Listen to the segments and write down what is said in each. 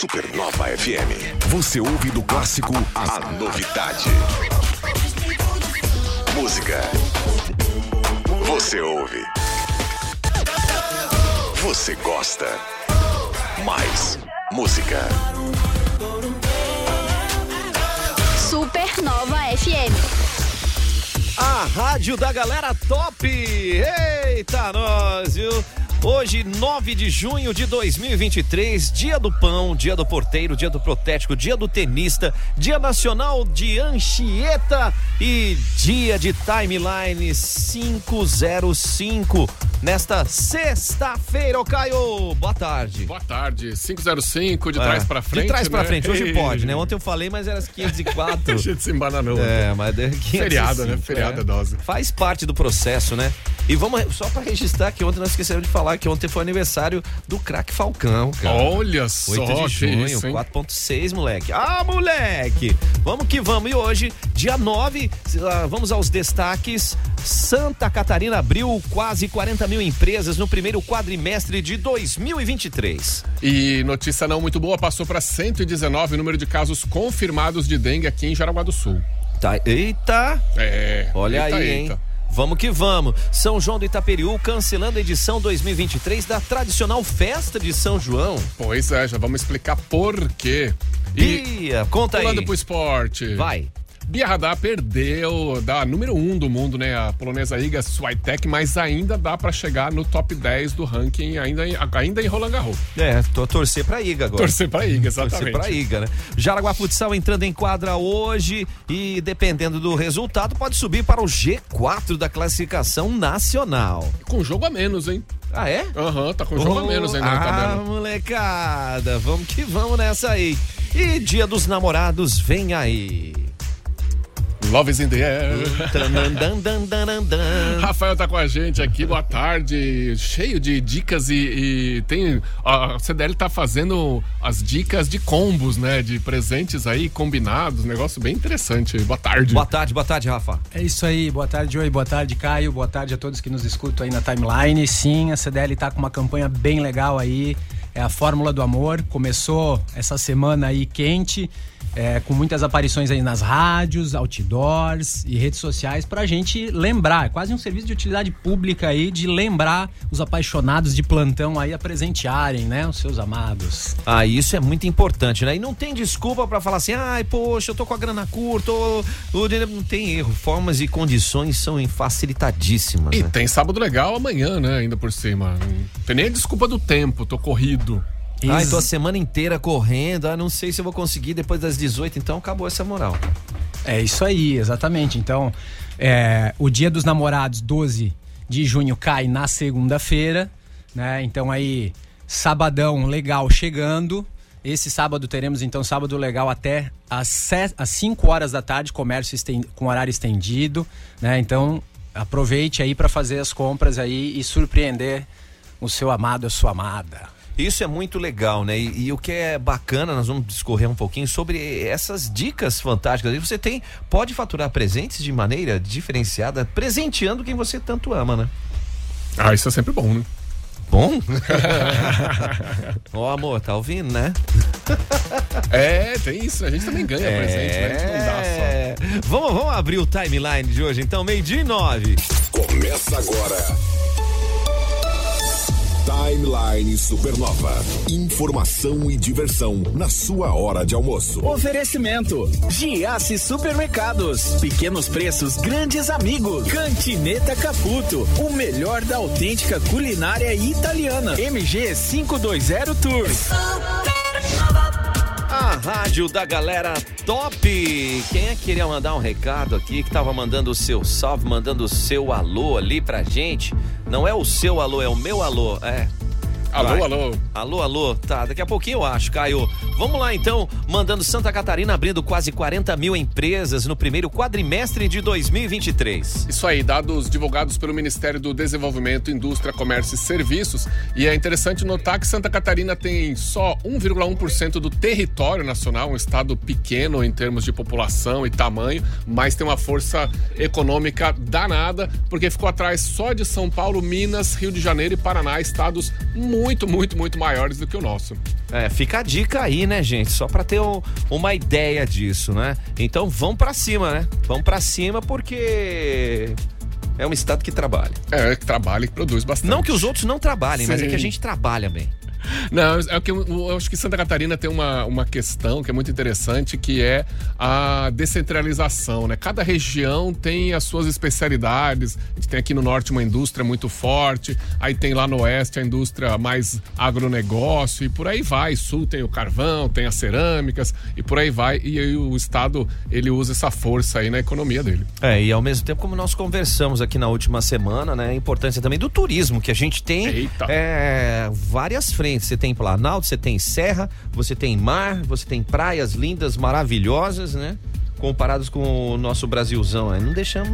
Supernova FM. Você ouve do clássico a novidade. Música. Você ouve. Você gosta. Mais música. Supernova FM. A rádio da galera top! Eita, nós, viu? Hoje, 9 de junho de 2023, dia do pão, dia do porteiro, dia do protético, dia do tenista, dia nacional de Anchieta e dia de timeline 505. Nesta sexta-feira, ô Caio, boa tarde. Boa tarde, 505, de trás É, pra frente. De trás pra né? frente, hoje Ei. pode, né? Ontem eu falei, mas era as 504. A gente se embananou. É, mas deu 505, Feriado, né? é. Feriado é dose. Faz parte do processo, né? E vamos só pra registrar que ontem nós esquecemos de falar que ontem foi aniversário do craque Falcão, cara. Olha só, 8 de junho, isso, hein? 4.6, moleque. Ah, moleque! Vamos que vamos. E hoje, dia 9, ah, vamos aos destaques. Santa Catarina abriu quase 40 mil empresas no primeiro quadrimestre de 2023. E notícia não muito boa, passou para 119 o número de casos confirmados de dengue aqui em Jaraguá do Sul. Tá, eita! É. Olha eita, aí, eita. hein? Vamos que vamos. São João do Itaperiú cancelando a edição 2023 da tradicional festa de São João. Pois é, já vamos explicar por quê. E Bia, conta aí. pulando pro esporte. Vai. Bia Radar perdeu da número 1 um do mundo, né? A polonesa Iga Swiatek, mas ainda dá pra chegar no top 10 do ranking, ainda, em- ainda em Roland Garros. É, tô a torcer pra Iga agora. Torcer pra Iga, exatamente. Torcer pra Iga, né? Jaraguá Futsal entrando em quadra hoje e dependendo do resultado pode subir para o G4 da classificação nacional. Com jogo a menos, hein? Ah, é? Aham, tá com jogo a menos ainda na ah, tabela. molecada, vamos que vamos nessa aí. E Dia dos Namorados vem aí. Love is in the air. Rafael tá com a gente aqui, boa tarde. Cheio de dicas e, e tem. A CDL tá fazendo as dicas de combos, né? De presentes aí combinados, negócio bem interessante. Boa tarde. Boa tarde, boa tarde, Rafa. É isso aí, boa tarde, Oi, boa tarde, Caio, boa tarde a todos que nos escutam aí na timeline. Sim, a CDL tá com uma campanha bem legal aí, é a Fórmula do Amor. Começou essa semana aí quente, é, com muitas aparições aí nas rádios, outdoors e redes sociais pra gente lembrar. É quase um serviço de utilidade pública aí de lembrar os apaixonados de plantão aí a presentearem, né, os seus amados. Ah, isso é muito importante, né? E não tem desculpa pra falar assim, ai, poxa, eu tô com a grana curta, ou- ou- não tem erro. Formas e condições são facilitadíssimas. E né? tem sábado legal amanhã, né? Ainda por cima. Não tem nem a desculpa do tempo, tô corrido. Ai, Ex- tô a semana inteira correndo, ah, não sei se eu vou conseguir depois das 18, então acabou essa moral. É isso aí, exatamente. Então, é, o Dia dos Namorados, 12 de junho, cai na segunda-feira, né? Então aí, sabadão legal chegando. Esse sábado teremos, então, sábado legal até às, se- às 5 horas da tarde, comércio com horário estendido, né? Então, aproveite aí para fazer as compras aí e surpreender o seu amado, a sua amada. Isso é muito legal, né? E, e o que é bacana, nós vamos discorrer um pouquinho sobre essas dicas fantásticas. E você tem, pode faturar presentes de maneira diferenciada, presenteando quem você tanto ama, né? Ah, isso é sempre bom, né? Bom? Ó, amor, tá ouvindo, né? É, tem isso. A gente também ganha presente, né? A gente não dá só. É. Vamos, vamos abrir o timeline de hoje, então, meio-dia e nove. Começa agora. Timeline Supernova. Informação e diversão na sua hora de almoço. Oferecimento: Giasse Supermercados. Pequenos preços, grandes amigos. Cantineta Caputo. O melhor da autêntica culinária italiana. MG 520 Tours. A rádio da galera top. Quem é que queria mandar um recado aqui, que tava mandando o seu salve, mandando o seu alô ali pra gente? Não é o seu alô, é o meu alô. É. Alô, alô. Alô, alô. Tá, daqui a pouquinho eu acho, Caio. Vamos lá então, mandando Santa Catarina abrindo quase 40 mil empresas no primeiro quadrimestre de 2023. Isso aí, dados divulgados pelo Ministério do Desenvolvimento, Indústria, Comércio e Serviços. E é interessante notar que Santa Catarina tem só 1,1% do território nacional, um estado pequeno em termos de população e tamanho, mas tem uma força econômica danada, porque ficou atrás só de São Paulo, Minas, Rio de Janeiro e Paraná, estados muito muito, muito, muito maiores do que o nosso. É, fica a dica aí, né, gente? Só para ter um, uma ideia disso, né? Então vamos para cima, né? Vamos para cima porque é um estado que trabalha. É, que trabalha e produz bastante. Não que os outros não trabalhem, Sim. mas é que a gente trabalha bem. Não, é que eu, eu, acho que Santa Catarina tem uma, uma questão que é muito interessante, que é a descentralização, né? Cada região tem as suas especialidades. A gente tem aqui no norte uma indústria muito forte, aí tem lá no oeste a indústria mais agronegócio e por aí vai. Sul tem o carvão, tem as cerâmicas e por aí vai. E aí o estado ele usa essa força aí na economia dele. É, e ao mesmo tempo como nós conversamos aqui na última semana, né, a importância também do turismo que a gente tem é, várias frentes você tem Planalto, você tem Serra, você tem mar, você tem praias lindas, maravilhosas, né? Comparados com o nosso Brasilzão. Não deixamos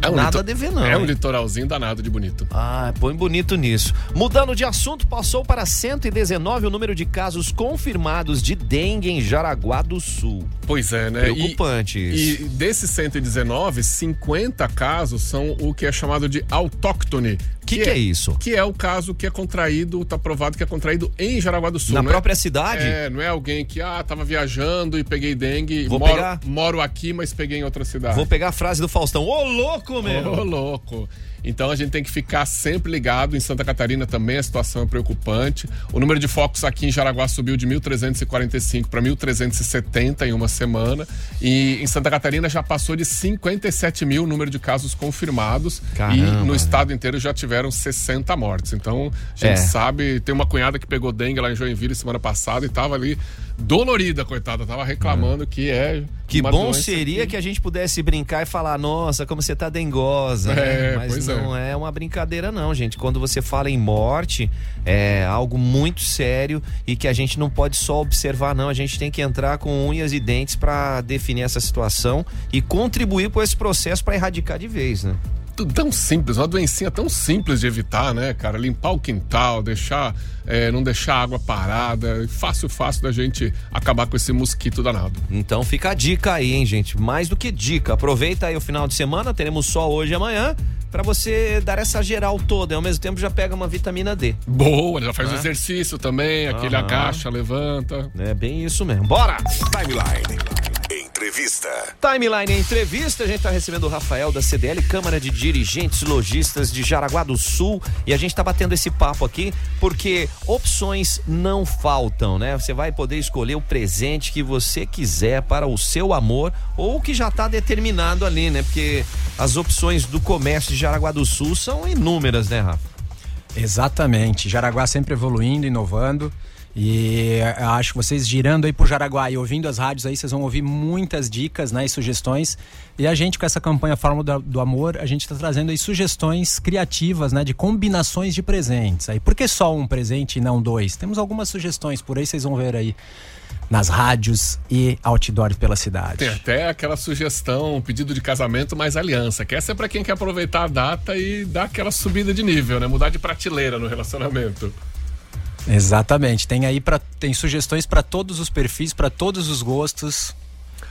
é um nada a dever, não. É um litoralzinho danado de bonito. Ah, põe bonito nisso. Mudando de assunto, passou para 119 o número de casos confirmados de dengue em Jaraguá do Sul. Pois é, né? Preocupante e, isso. E desses 119, 50 casos são o que é chamado de autóctone. Que, que, que é, é, isso? Que é o caso que é contraído, tá provado que é contraído em Jaraguá do Sul. Na é? própria é, cidade? É, não é alguém que, ah, tava viajando e peguei dengue, Vou moro, pegar... moro aqui, mas peguei em outra cidade. Vou pegar a frase do Faustão. Ô, louco, meu! Ô, louco. Então a gente tem que ficar sempre ligado. Em Santa Catarina também a situação é preocupante. O número de focos aqui em Jaraguá subiu de 1.345 para 1.370 em uma semana. E em Santa Catarina já passou de 57 mil o número de casos confirmados. Caramba. E no estado inteiro já tiveram 60 mortes. Então a gente é. sabe, tem uma cunhada que pegou dengue lá em Joinville semana passada e estava ali dolorida, coitada. Tava reclamando é. que é. Que bom seria que... que... a gente pudesse brincar e falar, nossa, como você tá dengosa. É, né? Mas não é. é uma brincadeira, não, gente. Quando você fala em morte, é algo muito sério e que a gente não pode só observar, não. A gente tem que entrar com unhas e dentes para definir essa situação e contribuir com esse processo para erradicar de vez, né? Tão simples, uma doencinha tão simples de evitar, né, cara? Limpar o quintal, deixar, é, não deixar a água parada, fácil, fácil da gente acabar com esse mosquito danado. Então fica a dica aí, hein, gente? Mais do que dica. Aproveita aí o final de semana, teremos sol hoje e amanhã para você dar essa geral toda e ao mesmo tempo já pega uma vitamina D. Boa, já faz é? exercício também, aquele agacha, levanta. É bem isso mesmo. Bora! Timeline. Entrevista. Timeline Entrevista, a gente está recebendo o Rafael da CDL, Câmara de Dirigentes Logistas de Jaraguá do Sul, e a gente está batendo esse papo aqui porque opções não faltam, né? Você vai poder escolher o presente que você quiser para o seu amor ou que já está determinado ali, né? Porque as opções do comércio de Jaraguá do Sul são inúmeras, né, Rafa? Exatamente. Jaraguá sempre evoluindo, inovando. E acho que vocês girando aí por Jaraguá e ouvindo as rádios aí, vocês vão ouvir muitas dicas né, e sugestões. E a gente, com essa campanha Fórmula do Amor, a gente está trazendo aí sugestões criativas, né? De combinações de presentes. Aí, por que só um presente e não dois? Temos algumas sugestões, por aí vocês vão ver aí nas rádios e outdoors pela cidade. Tem até aquela sugestão, pedido de casamento mais aliança, que essa é para quem quer aproveitar a data e dar aquela subida de nível, né? Mudar de prateleira no relacionamento. Exatamente. Tem aí para tem sugestões para todos os perfis, para todos os gostos.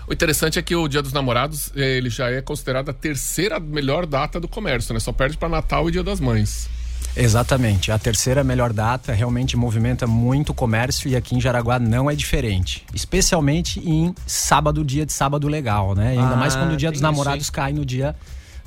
O interessante é que o Dia dos Namorados eh, ele já é considerado a terceira melhor data do comércio, né? Só perde para Natal e Dia das Mães. Exatamente. A terceira melhor data realmente movimenta muito comércio e aqui em Jaraguá não é diferente. Especialmente em sábado, dia de sábado legal, né? Ainda ah, mais quando o Dia dos Namorados isso, cai no dia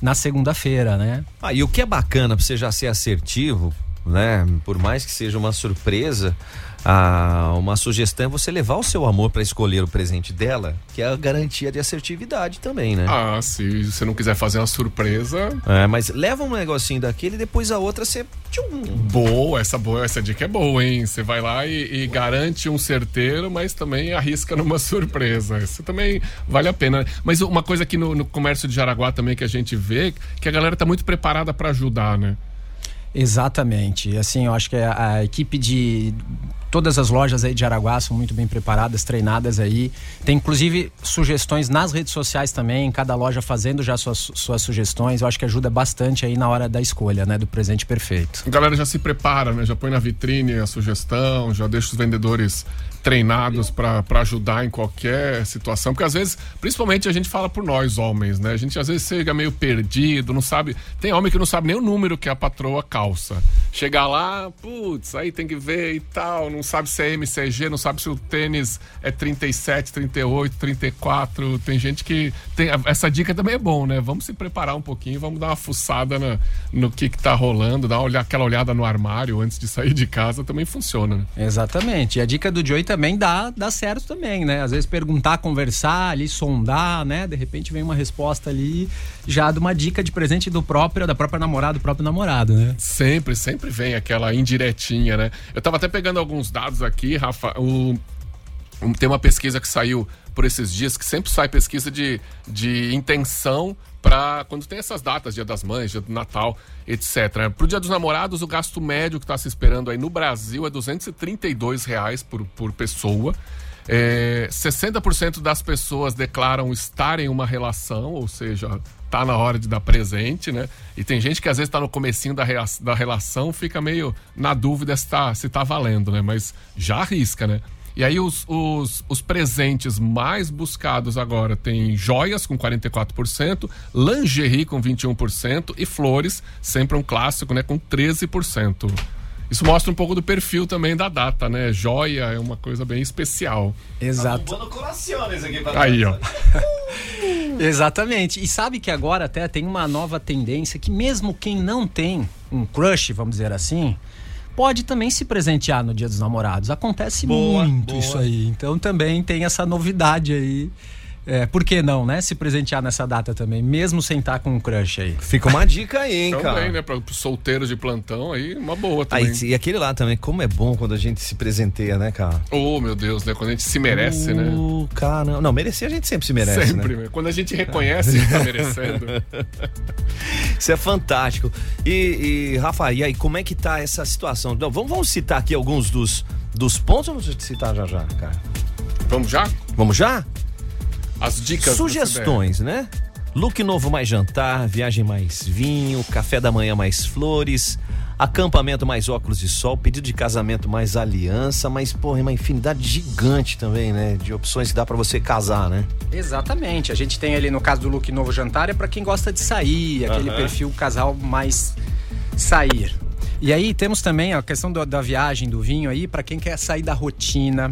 na segunda-feira, né? Ah, e o que é bacana para você já ser assertivo, né? Por mais que seja uma surpresa, ah, uma sugestão é você levar o seu amor para escolher o presente dela, que é a garantia de assertividade também, né? Ah, se você não quiser fazer uma surpresa. É, mas leva um negocinho daquele e depois a outra você. Tchum. Boa, essa boa, essa dica é boa, hein? Você vai lá e, e garante um certeiro, mas também arrisca numa surpresa. Isso também vale a pena. Mas uma coisa aqui no, no comércio de Jaraguá também que a gente vê, que a galera tá muito preparada para ajudar, né? Exatamente. Assim, eu acho que a, a equipe de todas as lojas aí de Araguá são muito bem preparadas, treinadas aí. Tem inclusive sugestões nas redes sociais também, cada loja fazendo já suas, suas sugestões. Eu acho que ajuda bastante aí na hora da escolha, né, do presente perfeito. A galera já se prepara, né? Já põe na vitrine a sugestão, já deixa os vendedores treinados para ajudar em qualquer situação, porque às vezes, principalmente a gente fala por nós homens, né? A gente às vezes chega meio perdido, não sabe. Tem homem que não sabe nem o número que a patroa calça. Chegar lá, putz, aí tem que ver e tal, não sabe se é MCG, não sabe se o tênis é 37, 38, 34. Tem gente que. Tem, essa dica também é bom, né? Vamos se preparar um pouquinho, vamos dar uma fuçada na, no que, que tá rolando, dar uma, aquela olhada no armário antes de sair de casa também funciona. Né? Exatamente. E a dica do Joey também dá, dá certo também, né? Às vezes perguntar, conversar ali, sondar, né? De repente vem uma resposta ali já de uma dica de presente do próprio, da própria namorada, do próprio namorado, né? Sempre, sempre vem aquela indiretinha, né? Eu tava até pegando alguns dados aqui, Rafa. O, tem uma pesquisa que saiu por esses dias, que sempre sai pesquisa de, de intenção para quando tem essas datas, Dia das Mães, Dia do Natal, etc. Para o Dia dos Namorados, o gasto médio que está se esperando aí no Brasil é 232 reais por, por pessoa. É, 60% das pessoas declaram estar em uma relação, ou seja, tá na hora de dar presente, né? E tem gente que às vezes está no comecinho da, da relação, fica meio na dúvida se tá, se tá valendo, né? Mas já arrisca, né? E aí os, os, os presentes mais buscados agora tem joias com 44%, lingerie com 21% e flores, sempre um clássico, né, com 13%. Isso mostra um pouco do perfil também da data, né? Joia é uma coisa bem especial. Exato. Tá Aí, ó. Exatamente. E sabe que agora até tem uma nova tendência que mesmo quem não tem um crush, vamos dizer assim, pode também se presentear no Dia dos Namorados. Acontece Boa, muito boa. isso aí. Então também tem essa novidade aí. É, por que não, né? Se presentear nessa data também, mesmo sem estar com um crush aí. Fica uma dica aí, hein, cara. Também, né? Para os solteiros de plantão aí, uma boa também. Aí, e aquele lá também, como é bom quando a gente se presenteia, né, cara? Oh, meu Deus, né? Quando a gente se merece, né? Uh, Cara, não, merecer a gente sempre se merece, Sempre, né? né? Quando a gente reconhece que tá merecendo. Isso é fantástico. E, e, Rafa, e aí, como é que tá essa situação? Não, vamos, vamos citar aqui alguns dos, dos pontos ou vamos citar já já, cara? Vamos já? Vamos já? As dicas. Sugestões, né? Look novo mais jantar, viagem mais vinho, café da manhã mais flores, acampamento mais óculos de sol, pedido de casamento mais aliança, mas, porra, é uma infinidade gigante também, né? De opções que dá pra você casar, né? Exatamente. A gente tem ali no caso do look novo jantar é para quem gosta de sair, aquele Aham. perfil casal mais sair. E aí temos também a questão do- da viagem do vinho aí para quem quer sair da rotina.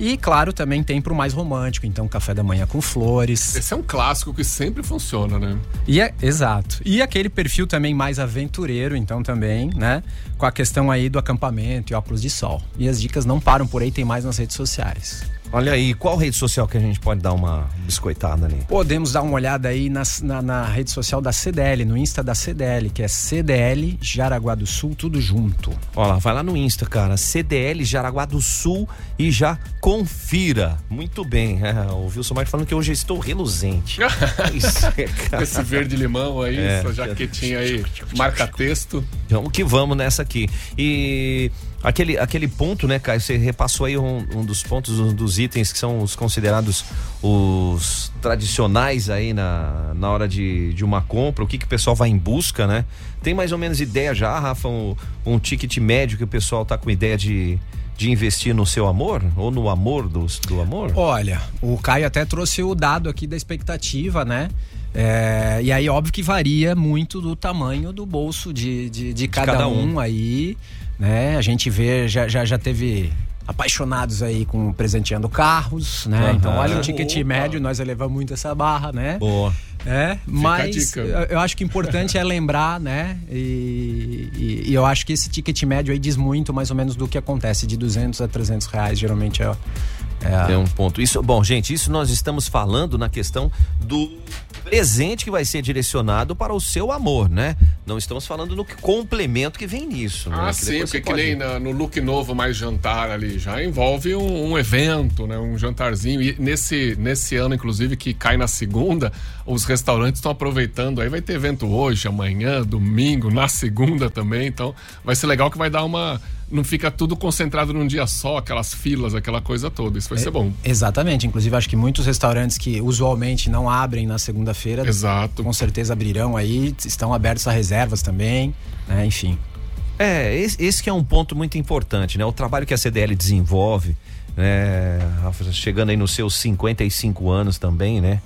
E claro, também tem pro mais romântico, então café da manhã com flores. Esse é um clássico que sempre funciona, né? E é, exato. E aquele perfil também mais aventureiro, então também, né? Com a questão aí do acampamento e óculos de sol. E as dicas não param por aí, tem mais nas redes sociais. Olha aí, qual rede social que a gente pode dar uma biscoitada ali? Podemos dar uma olhada aí nas- na, na rede social da CDL, no Insta da CDL, que é CDL Jaraguá do Sul, tudo junto. Olha lá, vai lá no Insta, cara, CDL Jaraguá do Sul e já confira. Muito bem, é, o Wilson Martins falando que hoje eu estou reluzente. Isso, é. Esse verde limão aí, É. essa jaquetinha aí, marca texto. Vamos que vamos nessa aqui. E aquele, aquele ponto, né, Caio? Você repassou aí um, um dos pontos, um dos itens que são os considerados os tradicionais aí na, na hora de, de uma compra, o que, que o pessoal vai em busca, né? Tem mais ou menos ideia já, Rafa, um, um ticket médio que o pessoal tá com ideia de, de investir no seu amor? Ou no amor dos, do amor? Olha, o Caio até trouxe o dado aqui da expectativa, né? É, e aí, óbvio que varia muito do tamanho do bolso de, de, de cada, cada um. um. aí, né? A gente vê, já, já, já teve apaixonados aí com presenteando carros, né? Aham. Então, olha o ticket Opa. médio, nós elevamos muito essa barra, né? Boa. É, mas eu- acho que o importante é lembrar, né? E, e- e eu acho que esse ticket médio aí diz muito mais ou menos do que acontece, de 200 a 300 reais, geralmente é, é Tem um ponto. Isso, bom, gente, isso nós estamos falando na questão do presente que vai ser direcionado para o seu amor, né? Não estamos falando no complemento que vem nisso, né? Ah, Que sim, porque que nem na- no look novo mais jantar ali, já envolve um, um evento, né? Um jantarzinho. E nesse, nesse ano, inclusive, que cai na segunda, os restaurantes estão aproveitando. Aí vai ter evento hoje, amanhã, domingo, na segunda também. Então vai ser legal que vai dar uma. Não fica tudo concentrado num dia só, aquelas filas, aquela coisa toda. Isso vai ser bom. Exatamente. Inclusive, acho que muitos restaurantes que usualmente não abrem na segunda-feira, Exato. com certeza abrirão aí, estão abertos a reservas também, né? Enfim. É, esse, esse que é um ponto muito importante, né? O trabalho que a CDL desenvolve, né? Rafa, Chegando aí nos seus 55 anos também, né?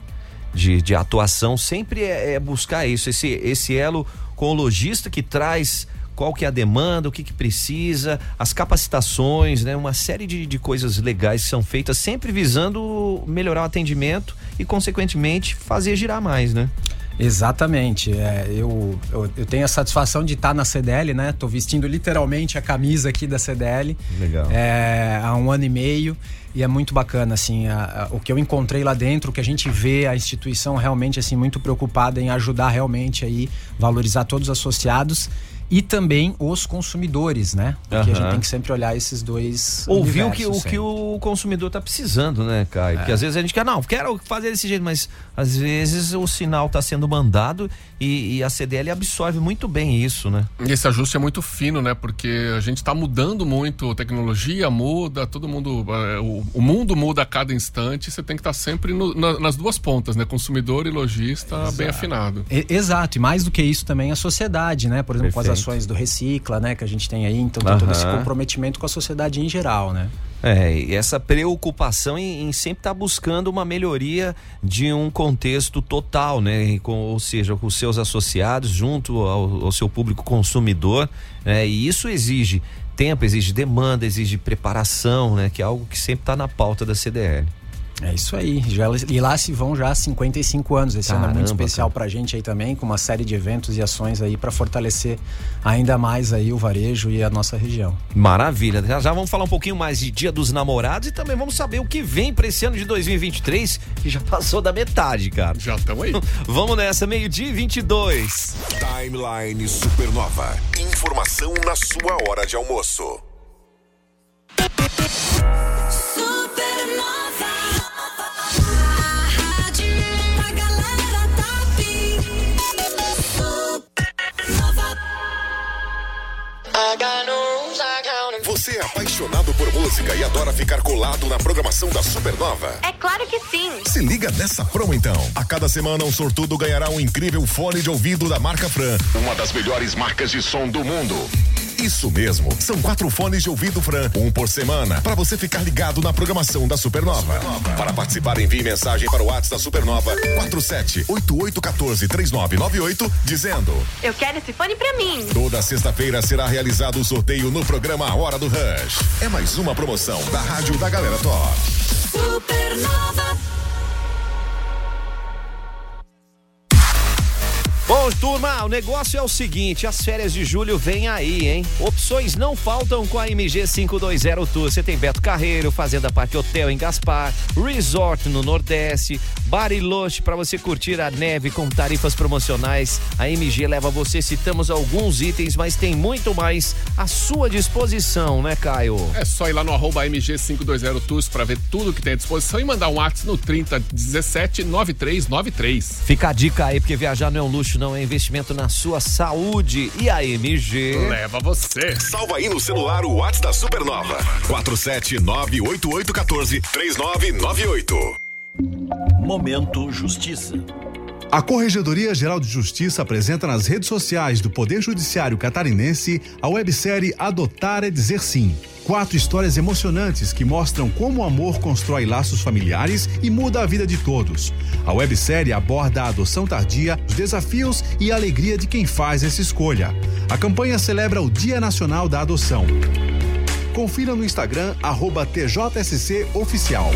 De, de atuação, sempre é, é buscar isso, esse, esse elo com o lojista que traz qual que é a demanda, o que, que precisa, as capacitações, né? Uma série de, de coisas legais que são feitas sempre visando melhorar o atendimento e, consequentemente, fazer girar mais, né? Exatamente. É, eu, eu, eu, tenho a satisfação de estar na CDL, né? Tô vestindo literalmente a camisa aqui da CDL. Legal. É, há um ano e meio. E é muito bacana, assim, a, a, o que eu encontrei lá dentro, o que a gente vê, a instituição realmente, assim, muito preocupada em ajudar realmente aí, valorizar todos os associados e também os consumidores, né? Porque uhum. a gente tem que sempre olhar esses dois. Ouvir o que, o que o consumidor está precisando, né, Caio? É. Porque às vezes a gente quer, não, quero fazer desse jeito, mas às vezes o sinal está sendo mandado e, e, a CDL absorve muito bem isso, né? E esse ajuste é muito fino, né? Porque a gente está mudando muito, a tecnologia muda, todo mundo. É, o, o, mundo muda a cada instante, você tem que estar tá sempre no, na, nas duas pontas, né? Consumidor e lojista Exato. bem afinado. E, exato, e mais do que isso também a sociedade, né? Por exemplo, Perfeito. com as ações do Recicla, né? Que a gente tem aí, então tem todo esse comprometimento com a sociedade em geral, né? É, e essa preocupação em, em sempre estar tá buscando uma melhoria de um contexto total, né? Com, ou seja, com os seus associados, junto ao, ao seu público consumidor, né? E isso exige tempo, exige demanda, exige preparação, né? Que é algo que sempre está na pauta da CDL. É isso aí. Já, e lá se vão já 55 anos. Esse Caramba, ano é muito especial cara. pra gente aí também, com uma série de eventos e ações aí para fortalecer ainda mais aí o varejo e a nossa região. Maravilha. Já, já vamos falar um pouquinho mais de Dia dos Namorados e também vamos saber o que vem para esse ano de 2023, que já passou da metade, cara. Já estamos aí. vamos nessa, meio-dia 22. Timeline Supernova. Informação na sua hora de almoço. Você é apaixonado por música e adora ficar colado na programação da Supernova? É claro que sim. Se liga nessa promo então. A cada semana um sortudo ganhará um incrível fone de ouvido da marca Fran, uma das melhores marcas de som do mundo. Isso mesmo, são quatro fones de ouvido Fran, um por semana, para você ficar ligado na programação da Supernova. Supernova. Para participar, envie mensagem para o WhatsApp da Supernova 4788143998 dizendo: Eu quero esse fone para mim. Toda sexta-feira será realizado o sorteio no programa Hora do Rush. É mais uma promoção da Rádio da Galera Top. Supernova. Bom, turma, o negócio é o seguinte: as férias de julho vêm aí, hein? Opções não faltam com a MG 520 Tour. Você tem Beto Carreiro, Fazenda Parque Hotel em Gaspar, Resort no Nordeste, Bariloche para você curtir a neve com tarifas promocionais. A MG leva você, citamos alguns itens, mas tem muito mais à sua disposição, né, Caio? É só ir lá no arroba MG 520 Tours para ver tudo que tem à disposição e mandar um WhatsApp no 3017 9393. Fica a dica aí, porque viajar não é um luxo não é investimento na sua saúde. E a MG leva você. Salva aí no celular o WhatsApp da Supernova. 47988143998. Momento Justiça. A Corregedoria Geral de Justiça apresenta nas redes sociais do Poder Judiciário Catarinense a websérie Adotar é Dizer Sim. Quatro histórias emocionantes que mostram como o amor constrói laços familiares e muda a vida de todos. A websérie aborda a adoção tardia, os desafios e a alegria de quem faz essa escolha. A campanha celebra o Dia Nacional da Adoção. Confira no Instagram, arroba TJSC Oficial.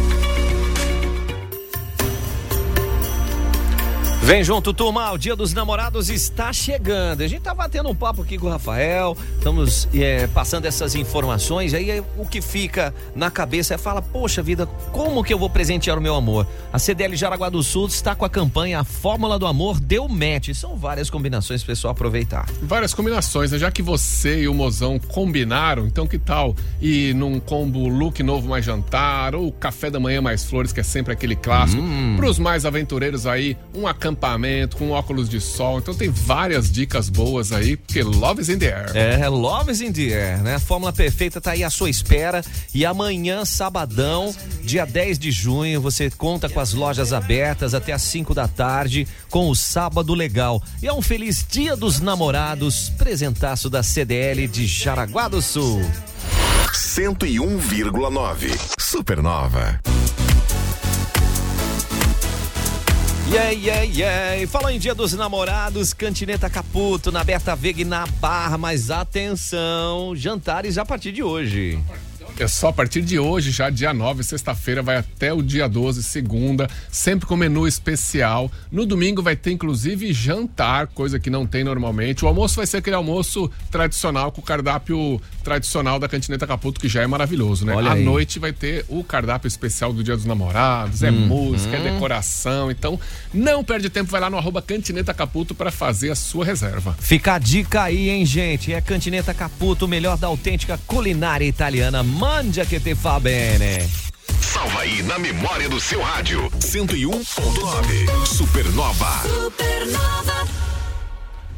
Vem junto, turma. O Dia dos Namorados está chegando. A gente tá batendo um papo aqui com o Rafael, estamos é, passando essas informações. Aí o que fica na cabeça é fala: Poxa vida, como que eu vou presentear o meu amor? A CDL Jaraguá do Sul está com a campanha A Fórmula do Amor deu match. São várias combinações para pessoal aproveitar. Várias combinações, né? Já que você e o mozão combinaram, então que tal ir num combo look novo mais jantar ou café da manhã mais flores, que é sempre aquele clássico. Hum. Para os mais aventureiros aí, um acampamento acampamento, com óculos de sol. Então tem várias dicas boas aí, porque love is in the air. É, love is in the air, né? A fórmula perfeita tá aí à sua espera. E amanhã, sabadão, dia 10 de junho, você conta com as lojas abertas até às 5 da tarde, com o Sábado Legal. E é um feliz dia dos namorados, presentaço da CDL de Jaraguá do Sul. 101,9 Supernova. Yeah, yeah, yeah. Fala em Dia dos Namorados, Cantineta Caputo, na Berta Vega e na Barra, mas atenção, jantares a partir de hoje. É só a partir de hoje, já dia 9, sexta-feira, vai até o dia 12, segunda, sempre com menu especial. No domingo vai ter inclusive jantar, coisa que não tem normalmente. O almoço vai ser aquele almoço tradicional com o cardápio tradicional da Cantineta Caputo, que já é maravilhoso, né? Olha à aí. noite vai ter o cardápio especial do Dia dos Namorados, é Hum, música, é decoração. Então, não perde tempo, vai lá no arroba Cantineta Caputo para fazer a sua reserva. Fica a dica aí, hein, gente? É Cantineta Caputo, o melhor da autêntica culinária italiana. Mandia que te fa bene. Salva aí na memória do seu rádio. 101.9. Supernova.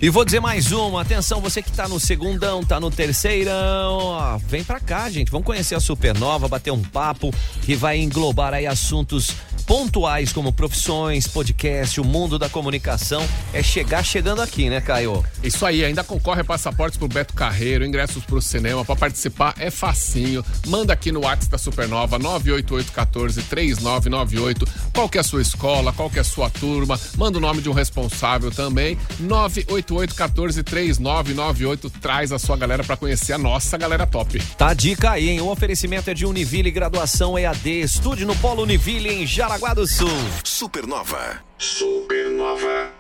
E vou dizer mais uma, atenção, você que tá no segundão, tá no terceirão, ó, vem pra cá, gente, vamos conhecer a Supernova, bater um papo que vai englobar aí assuntos pontuais como profissões, podcast, o mundo da comunicação. É chegar chegando aqui, né, Caio? Isso aí, ainda concorre a passaportes pro Beto Carreiro, ingressos pro cinema. Pra participar é facinho. Manda aqui no WhatsApp da Supernova 988143998. Qual que é a sua escola, qual que é a sua turma? Manda o nome de um responsável também. 988143998. Traz a sua galera pra conhecer a nossa galera top. Tá a dica aí, hein? O oferecimento é de Univille Graduação EAD, estúdio no Polo Univille em Jaraguá do Sul. Supernova. Supernova.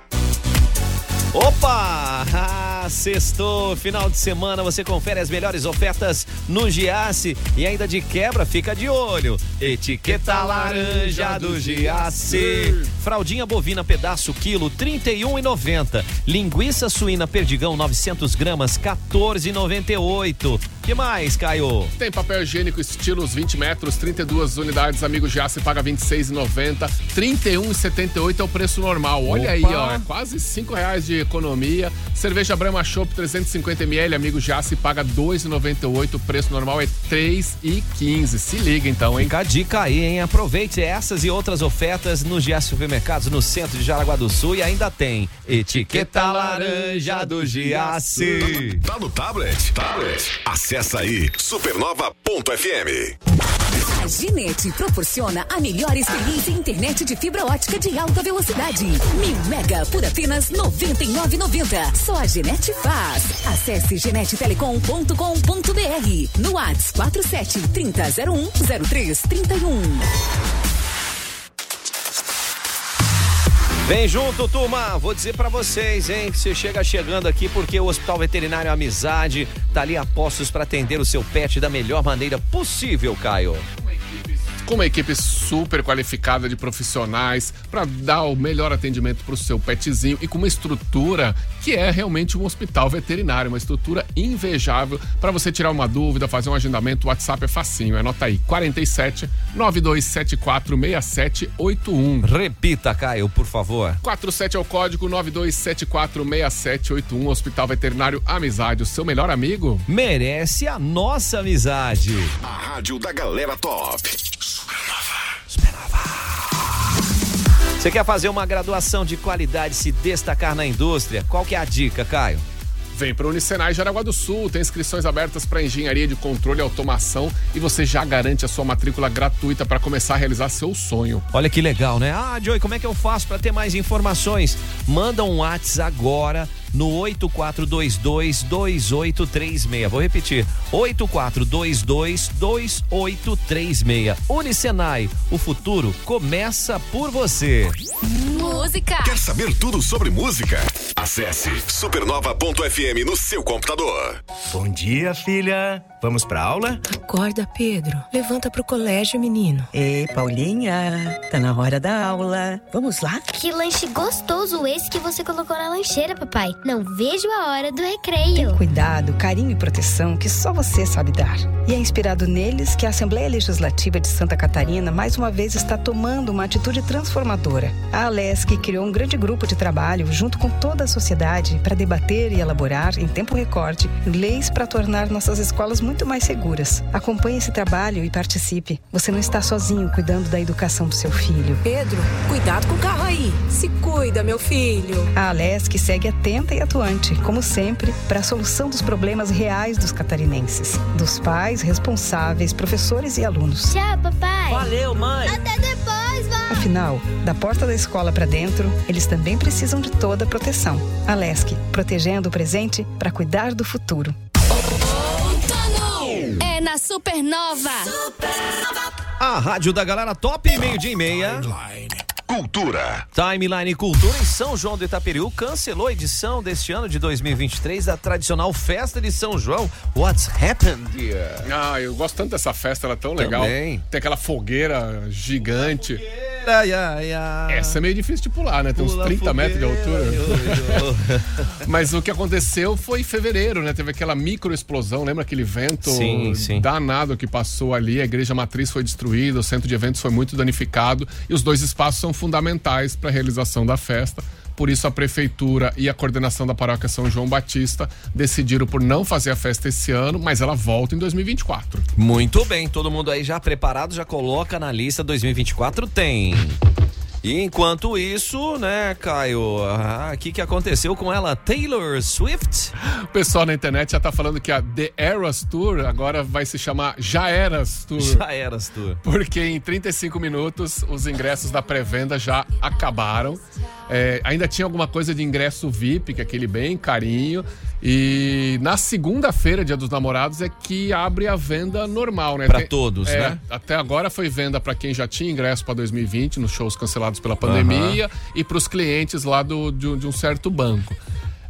Opa! Ah, sextou, final de semana, você confere as melhores ofertas no Giasse e ainda de quebra fica de olho. Etiqueta laranja do Giasse. Fraldinha bovina pedaço quilo 31,90. Linguiça suína perdigão 900 gramas 14,98. Que mais, Caio? Tem papel higiênico estilos 20 metros, 32 unidades. Amigo já se paga R$ 26,90. 31,78 é o preço normal. Olha aí, Opa. ó. É quase 5 reais de economia. Cerveja Brahma Chopp 350ml, amigo já se paga R$ 2,98. O preço normal é R$ 3,15. Se liga então, hein? Fica a dica aí, hein? Aproveite essas e outras ofertas nos Giasse Supermercados no centro de Jaraguá do Sul e ainda tem etiqueta laranja do Giasse. Tá no tablet? Tablet. Acessa aí supernova.fm. A Ginete proporciona a melhor experiência em internet de fibra ótica de alta velocidade. Mil mega por apenas R$ 99,90. Só a Ginete faz. Acesse genetetelecom.com.br. No WhatsApp 47 3001 0331. Vem junto, turma. Vou dizer pra vocês, hein, você chega chegando aqui porque o Hospital Veterinário Amizade tá ali a postos pra atender o seu pet da melhor maneira possível, Caio. Com uma equipe super qualificada de profissionais para dar o melhor atendimento para o seu petzinho e com uma estrutura que é realmente um hospital veterinário, uma estrutura invejável para você tirar uma dúvida, fazer um agendamento. O WhatsApp é facinho, anota aí: 47 9274 6781. Repita, Caio, por favor. 47 é o código 92746781 Hospital Veterinário Amizade, o seu melhor amigo. Merece a nossa amizade. A rádio da galera top. Você quer fazer uma graduação de qualidade e se destacar na indústria? Qual que é a dica, Caio? Vem para o Unicenai Jaraguá do Sul, tem inscrições abertas para engenharia de controle e automação e você já garante a sua matrícula gratuita para começar a realizar seu sonho. Olha que legal, né? Ah, Joey, como é que eu faço para ter mais informações? Manda um WhatsApp agora no 84222836. Vou repetir: 84222836. Unicenai, o futuro começa por você. Música. Quer saber tudo sobre música? Acesse supernova.fm no seu computador. Bom dia, filha. Vamos pra aula? Acorda, Pedro. Levanta pro colégio, menino. Ei, Paulinha, tá na hora da aula. Vamos lá? Que lanche gostoso esse que você colocou na lancheira, papai. Não vejo a hora do recreio. Cuidado, carinho e proteção que só você sabe dar. E é inspirado neles que a Assembleia Legislativa de Santa Catarina mais uma vez está tomando uma atitude transformadora. A Alesc criou um grande grupo de trabalho junto com toda a sociedade para debater e elaborar, em tempo recorde, leis para tornar nossas escolas muito mais seguras. Acompanhe esse trabalho e participe. Você não está sozinho cuidando da educação do seu filho. Pedro, cuidado com o carro aí. Se cuida, meu filho. A Alesc segue atenta e atuante, como sempre, para a solução dos problemas reais dos catarinenses, dos pais, responsáveis, professores e alunos. Tchau, papai. Valeu, mãe. Até depois, vó. Afinal, Afinal, da porta da escola para dentro, eles também precisam de toda a proteção. Alesc, protegendo o presente para cuidar do futuro. É na Supernova. A rádio da galera top, meio-dia e meia. Cultura. Timeline Cultura em São João do Itaperiú cancelou a edição deste ano de 2023 da tradicional festa de São João. What's happened here? Ah, eu gosto tanto dessa festa, ela é tão legal. Também. Tem aquela fogueira gigante. Ai, ai, ai. Essa é meio difícil de pular, né? Tem uns Pula 30 metros de fogueira, altura. Mas o que aconteceu foi em fevereiro, né? Teve aquela micro explosão, lembra aquele vento Sim, sim. danado que passou ali? A igreja matriz foi destruída, o centro de eventos foi muito danificado e os dois espaços são fundamentais para a realização da festa. Por isso, a prefeitura e a coordenação da paróquia São João Batista decidiram por não fazer a festa esse ano, mas ela volta em 2024. Muito bem, todo mundo aí já preparado, já coloca na lista 2024 tem. E enquanto isso, né, Caio, o que que aconteceu com ela? Taylor Swift? O pessoal na internet já tá falando que a The Eras Tour agora vai se chamar Já Eras Tour. Já Eras Tour. Porque em 35 minutos os ingressos da pré-venda já acabaram. É, ainda tinha alguma coisa de ingresso VIP, que é aquele bem carinho. E na segunda-feira, dia dos namorados, é que abre a venda normal, né? Pra Tem- todos, é, né? Até agora foi venda para quem já tinha ingresso para 2020, nos shows cancelados pela pandemia, e para os clientes lá do, de, um- de um certo banco.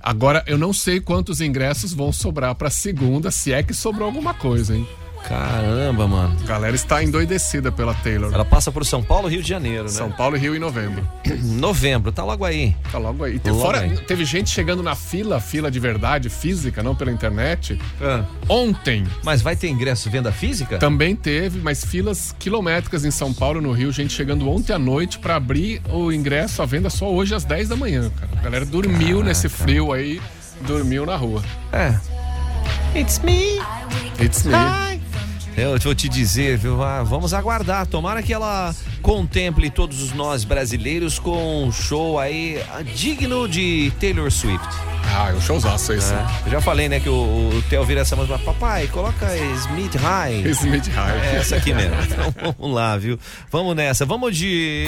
Agora, eu não sei quantos ingressos vão sobrar para segunda, se é que sobrou alguma coisa, hein? Caramba, mano. A galera está endoidecida pela Taylor. Ela passa por São Paulo, Rio de Janeiro, né? São Paulo e Rio em novembro. Novembro, tá logo aí. Tá logo aí. Logo Fora, aí. teve gente chegando na fila, fila de verdade, física, não pela internet. Ah. Ontem. Mas vai ter ingresso venda física? Também teve, mas filas quilométricas em São Paulo no Rio, gente chegando ontem à noite pra abrir o ingresso à venda só hoje às 10 da manhã, cara. A galera dormiu nesse frio aí, dormiu na rua. É. It's me. It's me. Eu vou te dizer, viu? Ah, vamos aguardar. Tomara que ela contemple todos os nós brasileiros com um show aí ah, digno de Taylor Swift. Ah, é um showzaço esse. É. Eu já falei, né, que o, o Theo vira essa música, papai, coloca Smith High. Smith High. É essa aqui mesmo. Então vamos lá, viu? Vamos nessa. Vamos de.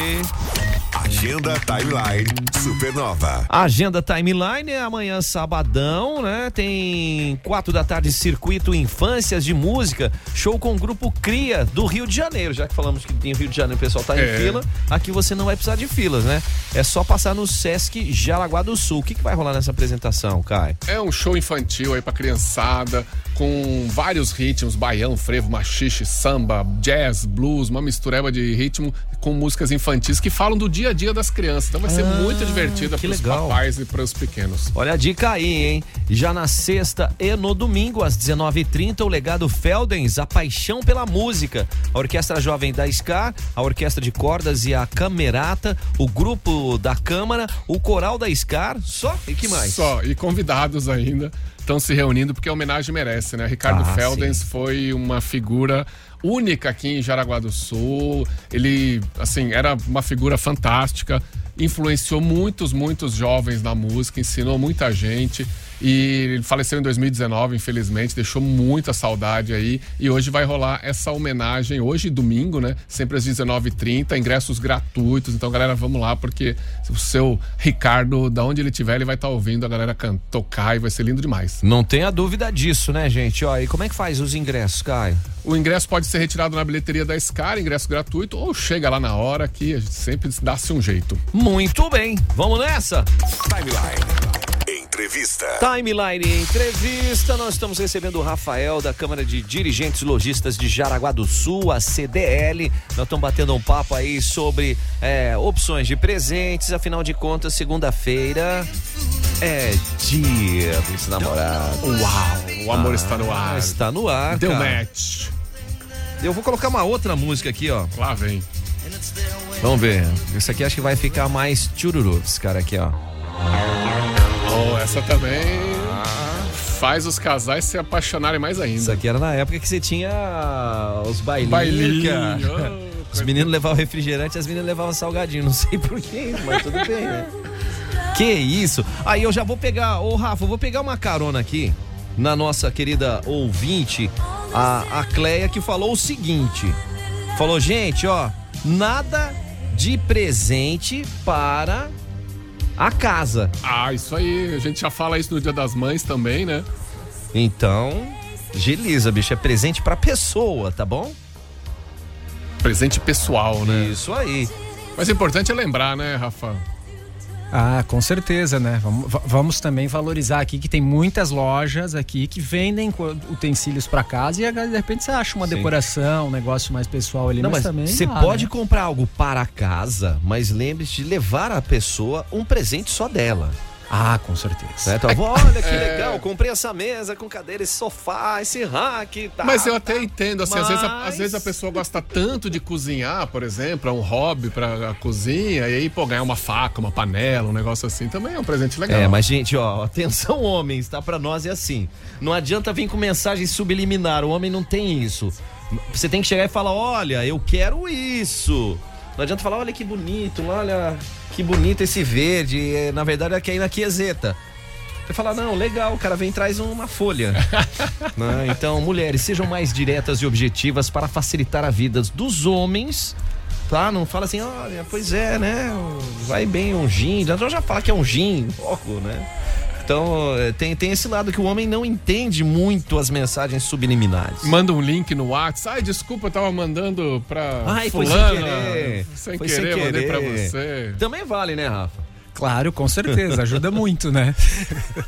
Agenda Timeline Supernova. Agenda Timeline é amanhã sabadão, né? Tem quatro da tarde circuito Infâncias de Música, show com o grupo Cria do Rio de Janeiro. Já que falamos que tem Rio de Janeiro, o pessoal tá em É. fila, aqui você não vai precisar de filas, né? É só passar no Sesc Jaraguá do Sul. O que, que vai rolar nessa apresentação, Kai? É um show infantil aí pra criançada, com vários ritmos, baião, frevo, machixe, samba, jazz, blues, uma mistureba de ritmo com músicas infantis que falam do dia a dia das crianças. Então vai ser Ah, muito divertida pros legal. papais e pros pequenos. Olha a dica aí, hein? Já na sexta e no domingo, às 19h30, o legado Feldens, a paixão pela música. A Orquestra Jovem da SCAR, a Orquestra de Cordas e a Camerata, o grupo da Câmara, o Coral da SCAR, só? E que mais? Só, e convidados ainda estão se reunindo porque a homenagem merece, né? Ricardo Ah, Feldens foi uma figura única aqui em Jaraguá do Sul. Ele, assim, era uma figura fantástica, influenciou muitos, muitos jovens na música, ensinou muita gente. E ele faleceu em 2019, infelizmente, deixou muita saudade aí. E hoje vai rolar essa homenagem, hoje domingo, né? Sempre às 19h30, ingressos gratuitos. Então, galera, vamos lá, porque o seu Ricardo, da onde ele estiver, ele vai estar ouvindo a galera tocar e vai ser lindo demais. Não tenha dúvida disso, né, gente? Ó, e como é que faz os ingressos, Caio? O ingresso pode ser retirado na bilheteria da Scar, ingresso gratuito, ou chega lá na hora que a gente sempre dá-se um jeito. Muito bem, vamos nessa? Timeline. Entrevista. Timeline Entrevista, nós estamos recebendo o Rafael da Câmara de Dirigentes Logistas de Jaraguá do Sul, a CDL. Nós estamos batendo um papo aí sobre é, opções de presentes, afinal de contas, segunda-feira é dia dos namorados. Uau, o amor está no ar. Está no ar, Deu cara. match. Eu vou colocar uma outra música aqui, ó. Lá vem. Vamos ver. Isso aqui acho que vai ficar mais chururu, esse cara aqui, ó. Oh, essa também faz os casais se apaixonarem mais ainda. Isso aqui era na época que você tinha os bailinhos. Bailinho. Os meninos levavam refrigerante, as meninas levavam salgadinho. Não sei porquê, mas tudo bem, né? Que isso? Aí eu já vou pegar, ô Rafa, eu vou pegar uma carona aqui na nossa querida ouvinte, a, a Cleia, que falou o seguinte: falou, gente, ó, nada de presente para a casa. Ah, isso aí. A gente já fala isso no Dia das Mães também, né? Então, agiliza, bicho. É presente pra pessoa, tá bom? Presente pessoal, né? Isso aí. Mas o importante é lembrar, né, Rafa? Ah, com certeza, né? Vamos, vamos também valorizar aqui que tem muitas lojas aqui que vendem utensílios para casa e de repente você acha uma Sim. decoração, um negócio mais pessoal ali, Não, mas, mas também. Você ah, pode né? comprar algo para casa, mas lembre-se de levar a pessoa um presente só dela. Ah, com certeza. Né? Então, olha que é... legal, comprei essa mesa com cadeira, esse sofá, esse rack. Tá, Mas eu tá. até entendo, assim, Mas... às, vezes a, às vezes a pessoa gosta tanto de cozinhar, por exemplo, é um hobby pra cozinha, e aí, pô, ganhar uma faca, uma panela, um negócio assim, também é um presente legal. É, mas, gente, ó, atenção, homens, tá? Pra nós é assim. Não adianta vir com mensagem subliminar, o homem não tem isso. Você tem que chegar e falar: olha, eu quero isso. Não adianta falar, olha que bonito, olha que bonito esse verde. É, na verdade, aqui é na quieseta. Você fala, não, legal, o cara vem e traz uma folha. né? Então, mulheres, sejam mais diretas e objetivas para facilitar a vida dos homens. Tá? Não fala assim, olha, pois é, né? Vai bem um gin. Já, já fala que é um gin, logo, né? Então, tem, tem esse lado que o homem não entende muito as mensagens subliminares. Manda um link no WhatsApp. Ai, desculpa, eu tava mandando pra Ai, fulana. Foi sem querer. Sem foi querer, sem querer. mandei pra você. Também vale, né, Rafa? Claro, com certeza, ajuda muito, né?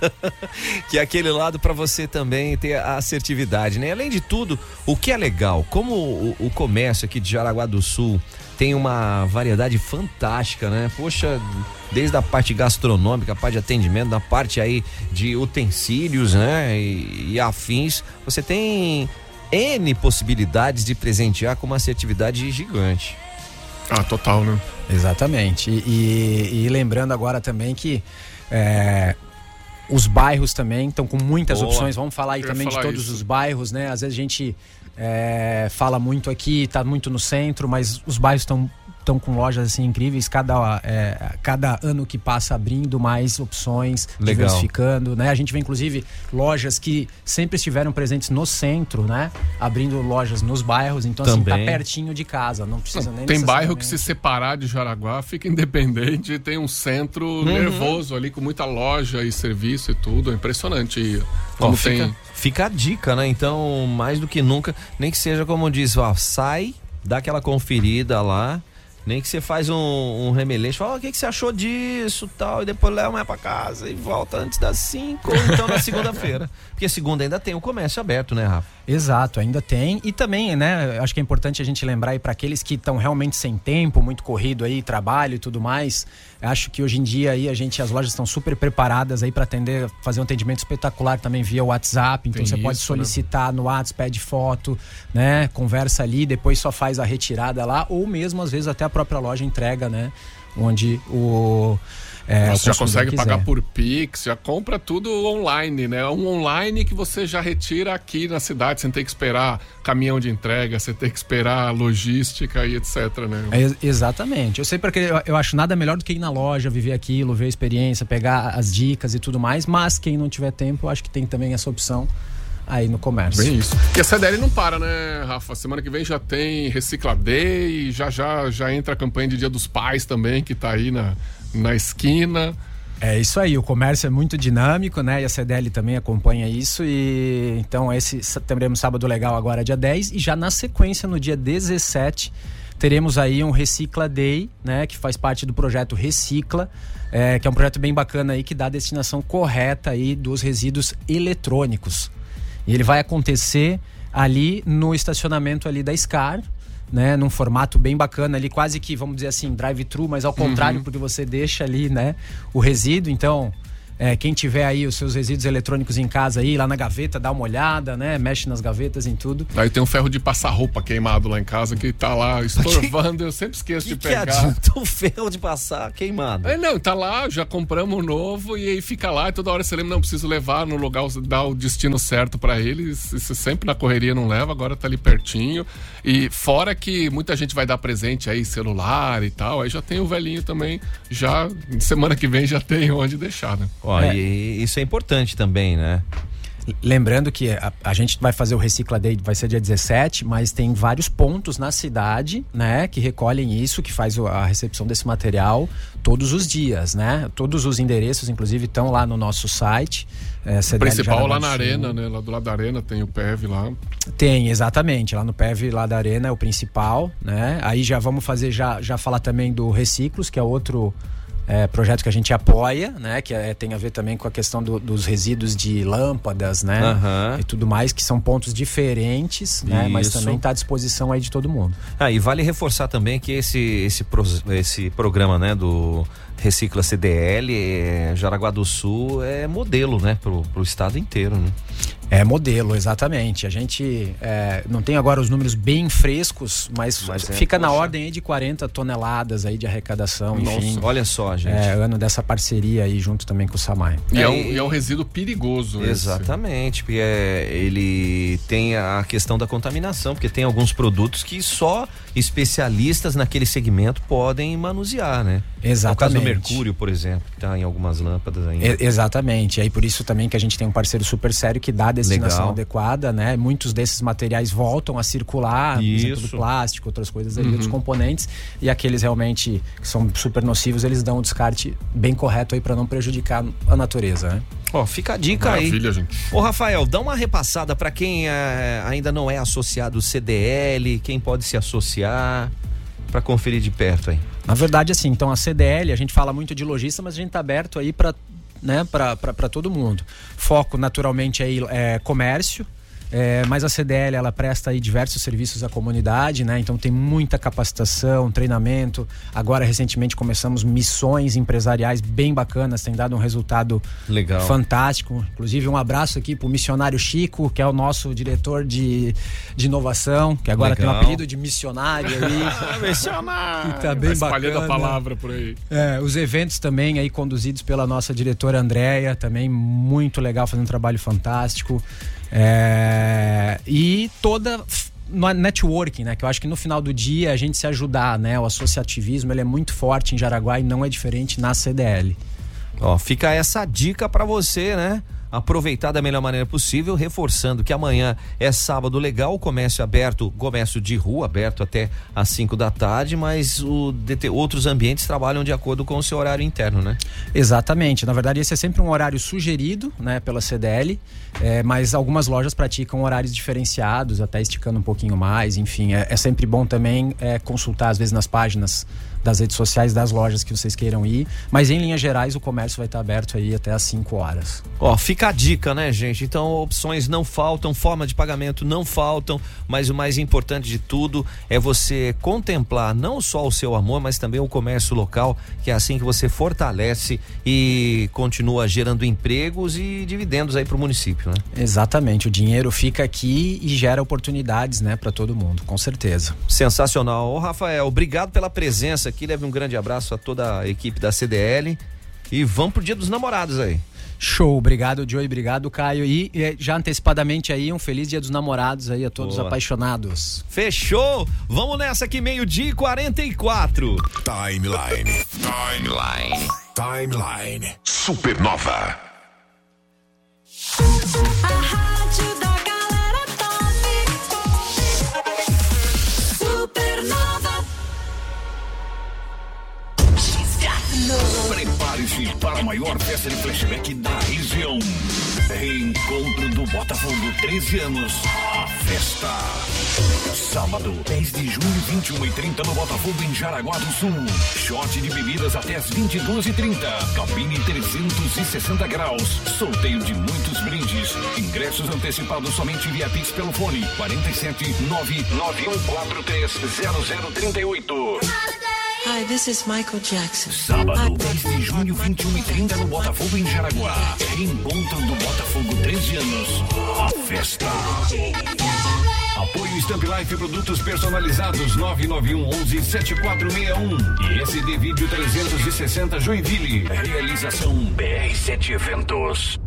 que é aquele lado para você também ter a assertividade, né? Além de tudo, o que é legal, como o, o comércio aqui de Jaraguá do Sul tem uma variedade fantástica, né? Poxa, desde a parte gastronômica, a parte de atendimento, da parte aí de utensílios, né? E, e afins, você tem N possibilidades de presentear com uma assertividade gigante. Ah, total, né? Exatamente. E, e, e lembrando agora também que é, os bairros também estão com muitas Boa. opções. Vamos falar aí Eu também de todos isso. os bairros, né? Às vezes a gente é, fala muito aqui, está muito no centro, mas os bairros estão estão com lojas assim incríveis, cada, é, cada ano que passa abrindo mais opções, Legal. diversificando, né? A gente vê inclusive lojas que sempre estiveram presentes no centro, né? Abrindo lojas nos bairros, então Também. assim, tá pertinho de casa, não precisa não, nem Tem bairro que se separar de Jaraguá fica independente, tem um centro uhum. nervoso ali com muita loja e serviço e tudo, é impressionante. Como Ó, tem fica, fica a dica, né? Então, mais do que nunca, nem que seja como diz, ó, sai, dá aquela conferida lá, nem que você faz um, um remeleixo, fala, o que, que você achou disso tal, e depois leva mais pra casa e volta antes das 5, ou então na segunda-feira. Porque segunda ainda tem o comércio aberto, né, Rafa? Exato, ainda tem. E também, né, acho que é importante a gente lembrar aí para aqueles que estão realmente sem tempo, muito corrido aí, trabalho e tudo mais. Acho que hoje em dia aí a gente, as lojas estão super preparadas aí para atender, fazer um atendimento espetacular também via WhatsApp. Então tem você isso, pode solicitar né? no WhatsApp, pede foto, né, conversa ali, depois só faz a retirada lá, ou mesmo às vezes até a própria loja entrega, né, onde o é, você já consegue pagar por Pix, já compra tudo online, né? Um online que você já retira aqui na cidade, sem ter que esperar caminhão de entrega, você tem que esperar logística e etc, né? É, exatamente. Eu sei porque eu, eu, acho nada melhor do que ir na loja, viver aquilo, ver a experiência, pegar as dicas e tudo mais, mas quem não tiver tempo, eu acho que tem também essa opção aí no comércio. Bem isso. E a CDL não para, né, Rafa? Semana que vem já tem Recicla Day e já já já entra a campanha de Dia dos Pais também, que tá aí na na esquina. É isso aí, o comércio é muito dinâmico, né? E a CDL também acompanha isso. E então, esse teremos sábado legal agora, dia 10, e já na sequência, no dia 17, teremos aí um Recicla Day, né? Que faz parte do projeto Recicla, é, que é um projeto bem bacana aí que dá a destinação correta aí dos resíduos eletrônicos. E ele vai acontecer ali no estacionamento ali da SCAR, né, num formato bem bacana ali, quase que, vamos dizer assim, drive-thru, mas ao contrário, uhum. porque você deixa ali, né, o resíduo. Então, é, quem tiver aí os seus resíduos eletrônicos em casa aí, lá na gaveta, dá uma olhada, né? Mexe nas gavetas em tudo. Aí tem um ferro de passar roupa queimado lá em casa que tá lá estorvando, eu sempre esqueço que de pegar. Que adianta o ferro de passar queimado? É, não, tá lá, já compramos um novo e aí fica lá e toda hora você lembra, não preciso levar no lugar, dar o destino certo para eles. Isso sempre na correria não leva, agora tá ali pertinho. E fora que muita gente vai dar presente aí, celular e tal, aí já tem o velhinho também, já semana que vem já tem onde deixar, né? Ó, é. e isso é importante também, né? Lembrando que a, a, gente vai fazer o Recicla Day, vai ser dia 17, mas tem vários pontos na cidade, né, que recolhem isso, que faz a recepção desse material todos os dias, né? Todos os endereços, inclusive, estão lá no nosso site. É, o principal lá na Arena, né? Lá do lado da Arena tem o PEV lá. Tem, exatamente. Lá no PEV, lá da Arena, é o principal, né? Aí já vamos fazer, já, já falar também do Reciclos, que é outro é, projeto que a gente apoia, né? Que é, tem a ver também com a questão do, dos resíduos de lâmpadas, né? Uhum. E tudo mais, que são pontos diferentes, né? Mas também está à disposição aí de todo mundo. Ah, e vale reforçar também que esse, esse, esse programa, né? Do Recicla CDL, é, Jaraguá do Sul é modelo, né? Pro, pro estado inteiro, né? É modelo, exatamente. A gente é, não tem agora os números bem frescos, mas, mas é, fica é, na ordem aí de 40 toneladas aí de arrecadação, Nossa, enfim. Olha só, gente. É, ano dessa parceria aí junto também com o Samai. E é, um, e é um resíduo perigoso. Exatamente, esse. porque é, ele tem a questão da contaminação, porque tem alguns produtos que só especialistas naquele segmento podem manusear, né? Exatamente. É o caso do mercúrio, por exemplo, que está em algumas lâmpadas ainda. exatamente. E aí por isso também que a gente tem um parceiro super sério que dá destinação Legal. adequada, né? Muitos desses materiais voltam a circular, exemplo, do plástico, outras coisas ali, uhum. outros componentes, e aqueles realmente que são super nocivos, eles dão o descarte bem correto aí para não prejudicar a natureza, né? Ó, fica a dica Maravilha, aí. Gente. Ô, Rafael, dá uma repassada para quem é, ainda não é associado CDL, quem pode se associar para conferir de perto aí. Na verdade, assim, então a CDL, a gente fala muito de lojista, mas a gente tá aberto aí para né, para todo mundo. Foco naturalmente aí é comércio, é, mas a CDL ela presta aí diversos serviços à comunidade, né? Então tem muita capacitação, treinamento. Agora recentemente começamos missões empresariais bem bacanas, tem dado um resultado legal, fantástico. Inclusive um abraço aqui pro missionário Chico, que é o nosso diretor de, de inovação, que agora legal. tem um apelido de missionário aí. missionário. Que tá bem tá bacana. a palavra por aí. É, os eventos também aí conduzidos pela nossa diretora Andréia, também muito legal, fazendo um trabalho fantástico. É, e toda networking, né? Que eu acho que no final do dia a gente se ajudar, né? O associativismo ele é muito forte em Jaraguá e não é diferente na CDL. Ó, fica essa dica para você, né? Aproveitar da melhor maneira possível, reforçando que amanhã é sábado legal, comércio aberto, comércio de rua aberto até às 5 da tarde, mas o, outros ambientes trabalham de acordo com o seu horário interno, né? Exatamente. Na verdade, esse é sempre um horário sugerido, né, pela CDL, é, mas algumas lojas praticam horários diferenciados, até esticando um pouquinho mais, enfim, é, é sempre bom também é, consultar às vezes nas páginas das redes sociais das lojas que vocês queiram ir. Mas em linhas gerais, o comércio vai estar aberto aí até às 5 horas. Ó, fica a dica, né, gente? Então, opções não faltam, forma de pagamento não faltam, mas o mais importante de tudo é você contemplar não só o seu amor, mas também o comércio local, que é assim que você fortalece e continua gerando empregos e dividendos aí para o município, né? Exatamente. O dinheiro fica aqui e gera oportunidades, né, para todo mundo, com certeza. Sensacional. Ô, Rafael, obrigado pela presença aqui. Leve um grande abraço a toda a equipe da CDL. E vamos pro Dia dos Namorados aí. Show, obrigado Joey, obrigado Caio e, já antecipadamente aí um feliz dia dos namorados aí a todos Boa. apaixonados. Fechou? Vamos nessa aqui meio-dia e 44. Timeline. Timeline. Timeline. Supernova. Prepare-se para a maior festa de flashback da região. Reencontro do Botafogo 13 anos. A festa. Sábado, 10 de junho, 21 e 30 no Botafogo em Jaraguá do Sul. Shot de bebidas até as 22 e 30 Cabine 360 graus. Sorteio de muitos brindes. Ingressos antecipados somente via Pix pelo fone 47 99143 0038. Hi, this is Michael Jackson. Sábado, 10 de junho, 21 e 30 no Botafogo em Jaraguá. Reencontro do Botafogo 13 anos. A festa. Apoio Stamp Life Produtos Personalizados 991 11 7461 e SD Vídeo 360 Joinville. Realização BR7 Eventos.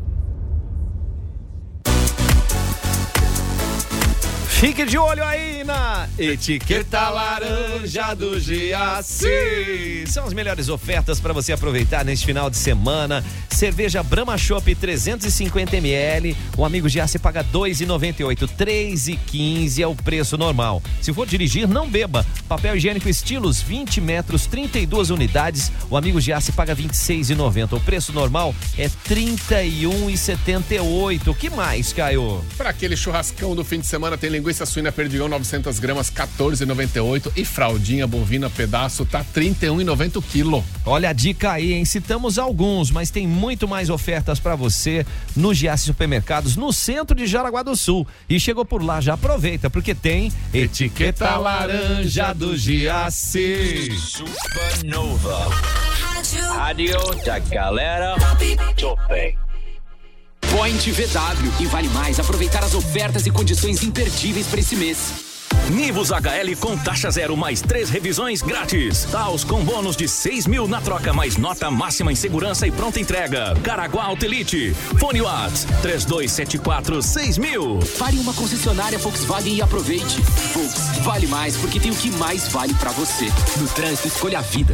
Fique de olho aí na etiqueta laranja do Giaci. São as melhores ofertas para você aproveitar neste final de semana. Cerveja Brahma Chopp 350 ml. O amigo Giaci paga 2,98. 3,15 é o preço normal. Se for dirigir, não beba. Papel higiênico estilos 20 metros, 32 unidades. O amigo Giaci paga 26,90. O preço normal é 31,78. O que mais, Caio? Para aquele churrascão do fim de semana tem linguiça suína perdigão 900 gramas 14,98 e fraldinha bovina pedaço tá 31,90 quilo. Olha a dica aí, hein? Citamos alguns, mas tem muito mais ofertas para você no Giasse Supermercados no centro de Jaraguá do Sul. E chegou por lá, já aproveita porque tem etiqueta laranja do Giasse. Supernova. Rádio da galera. Topé. Point VW e vale mais aproveitar as ofertas e condições imperdíveis para esse mês. Nivus HL com taxa zero mais três revisões grátis. Taos com bônus de seis mil na troca mais nota máxima em segurança e pronta entrega. Caraguá Autelite. Fone Whats 3274 6000. Pare uma concessionária Volkswagen e aproveite. Volks vale mais porque tem o que mais vale para você. No trânsito escolha a vida.